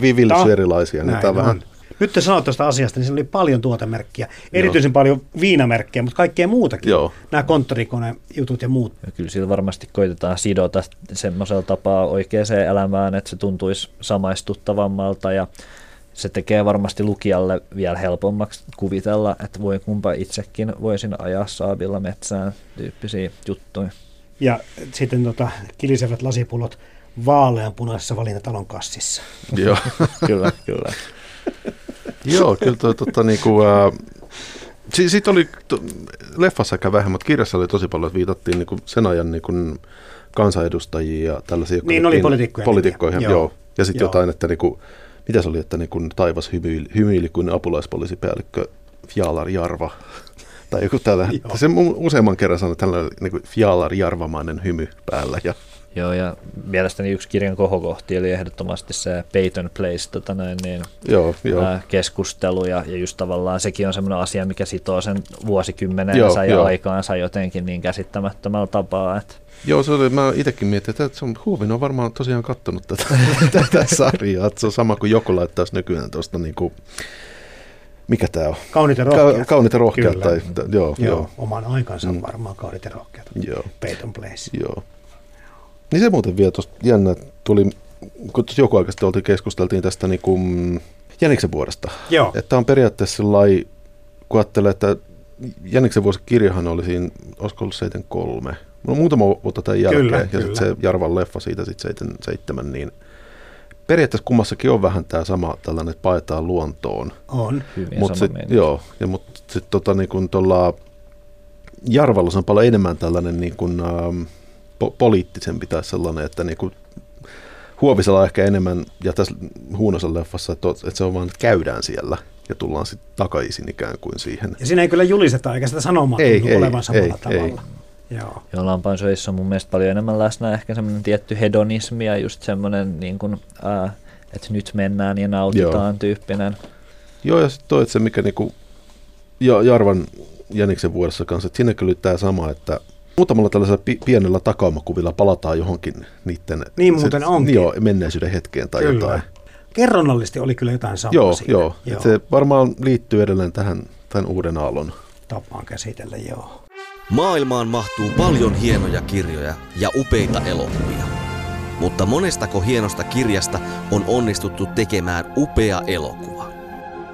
vivillisy erilaisia, niin Näin tämä on vähän. Nyt te sanoit tuosta asiasta, niin siinä oli paljon tuotemerkkiä, erityisen paljon viinamerkkejä, mutta kaikkea muutakin. Joo. Nämä konttorikone jutut ja muut. Ja kyllä sillä varmasti koitetaan sidota semmoisella tapaa oikeaan elämään, että se tuntuisi samaistuttavammalta ja se tekee varmasti lukijalle vielä helpommaksi kuvitella, että voi kumpa itsekin voisin ajaa saavilla metsään tyyppisiä juttuja. Ja sitten tota, kilisevät lasipullot vaaleanpunaisessa valintatalon kassissa. Joo. kyllä, kyllä. Joo, kyllä toi, tota, niinku, ää, si- siitä oli to, leffassa ehkä vähän, mutta kirjassa oli tosi paljon, että viitattiin niinku sen ajan niinku kansanedustajia ja tällaisia. Niin, oli poliitikkoja Poliitikkoihin, joo. Joo. Ja sitten jotain, että niinku, mitä se oli, että niinku taivas hymyili, hymyili kuin apulaispoliisipäällikkö Fjalar Jarva. Tai joku tällä. Se useamman kerran sanoi tällainen niinku Fjalar Jarvamainen hymy päällä. Ja, Joo, ja mielestäni yksi kirjan kohokohti oli ehdottomasti se Peyton Place tota näin, niin, joo, joo. ää, keskustelu, ja, ja just tavallaan sekin on semmoinen asia, mikä sitoo sen vuosikymmenensä Joo, ja joo. aikaansa jotenkin niin käsittämättömällä tapaa, että Joo, se oli, mä itsekin mietin, että se on, Huovin on varmaan tosiaan kattonut tätä, tätä sarjaa. Että se on sama kuin joku laittaisi nykyään tuosta niinku, mikä tämä on? Kaunit ja Ka- rohkeat. kaunit ja rohkeat. Kyllä. Tai, t- joo, Joo, joo, oman aikansa Mm. mm. varmaan kaunit ja rohkeat. joo, Peyton Place. joo. Niin se muuten vielä tuosta jännä, tuli, kun tuossa joku aika sitten oltiin, keskusteltiin tästä niinku, mm, Jäniksen vuodesta. Joo, Että on periaatteessa sellainen, kun ajattelee, että Jäniksen vuosikirjahan oli siinä, olisiko ollut 73, no muutama vuotta tämän jälkeen, Kyllä, ja sitten se Jarvan leffa siitä sitten 77, niin periaatteessa kummassakin on vähän tämä sama tällainen, että paetaan luontoon. on. hyvin Mut sit, joo, ja mutta sitten tota, niin kun tuolla Jarvalla se on paljon enemmän tällainen niin kun, ähm, po- poliittisempi tai sellainen, että niin kun, Huovisella ehkä enemmän, ja tässä Huunosen leffassa, että, että se on vaan, että käydään siellä ja tullaan sitten takaisin ikään kuin siihen. Ja siinä ei kyllä julisteta eikä sitä sanomaa Ei, ei, olevan samalla ei, tavalla. Joo. Joo, lampaansyöissä on mun mielestä paljon enemmän läsnä ehkä semmoinen tietty hedonismi ja just semmoinen, niin kuin, ää, että nyt mennään ja nautitaan Joo. tyyppinen. Joo, ja sitten toi, että se mikä niinku, ja Jarvan Jäniksen vuodessa kanssa, että siinä kyllä tämä sama, että muutamalla tällaisella pi- pienellä takaumakuvilla palataan johonkin niiden Niin muuten onkin. Joo, menneisyyden hetkeen tai Kyllä. jotain. Kerronnallisesti oli kyllä jotain samaa Joo, siinä. joo. joo. Se varmaan liittyy edelleen tähän tämän uuden aallon. Tapaan käsitellä, joo. Maailmaan mahtuu paljon hienoja kirjoja ja upeita elokuvia. Mutta monestako hienosta kirjasta on onnistuttu tekemään upea elokuva?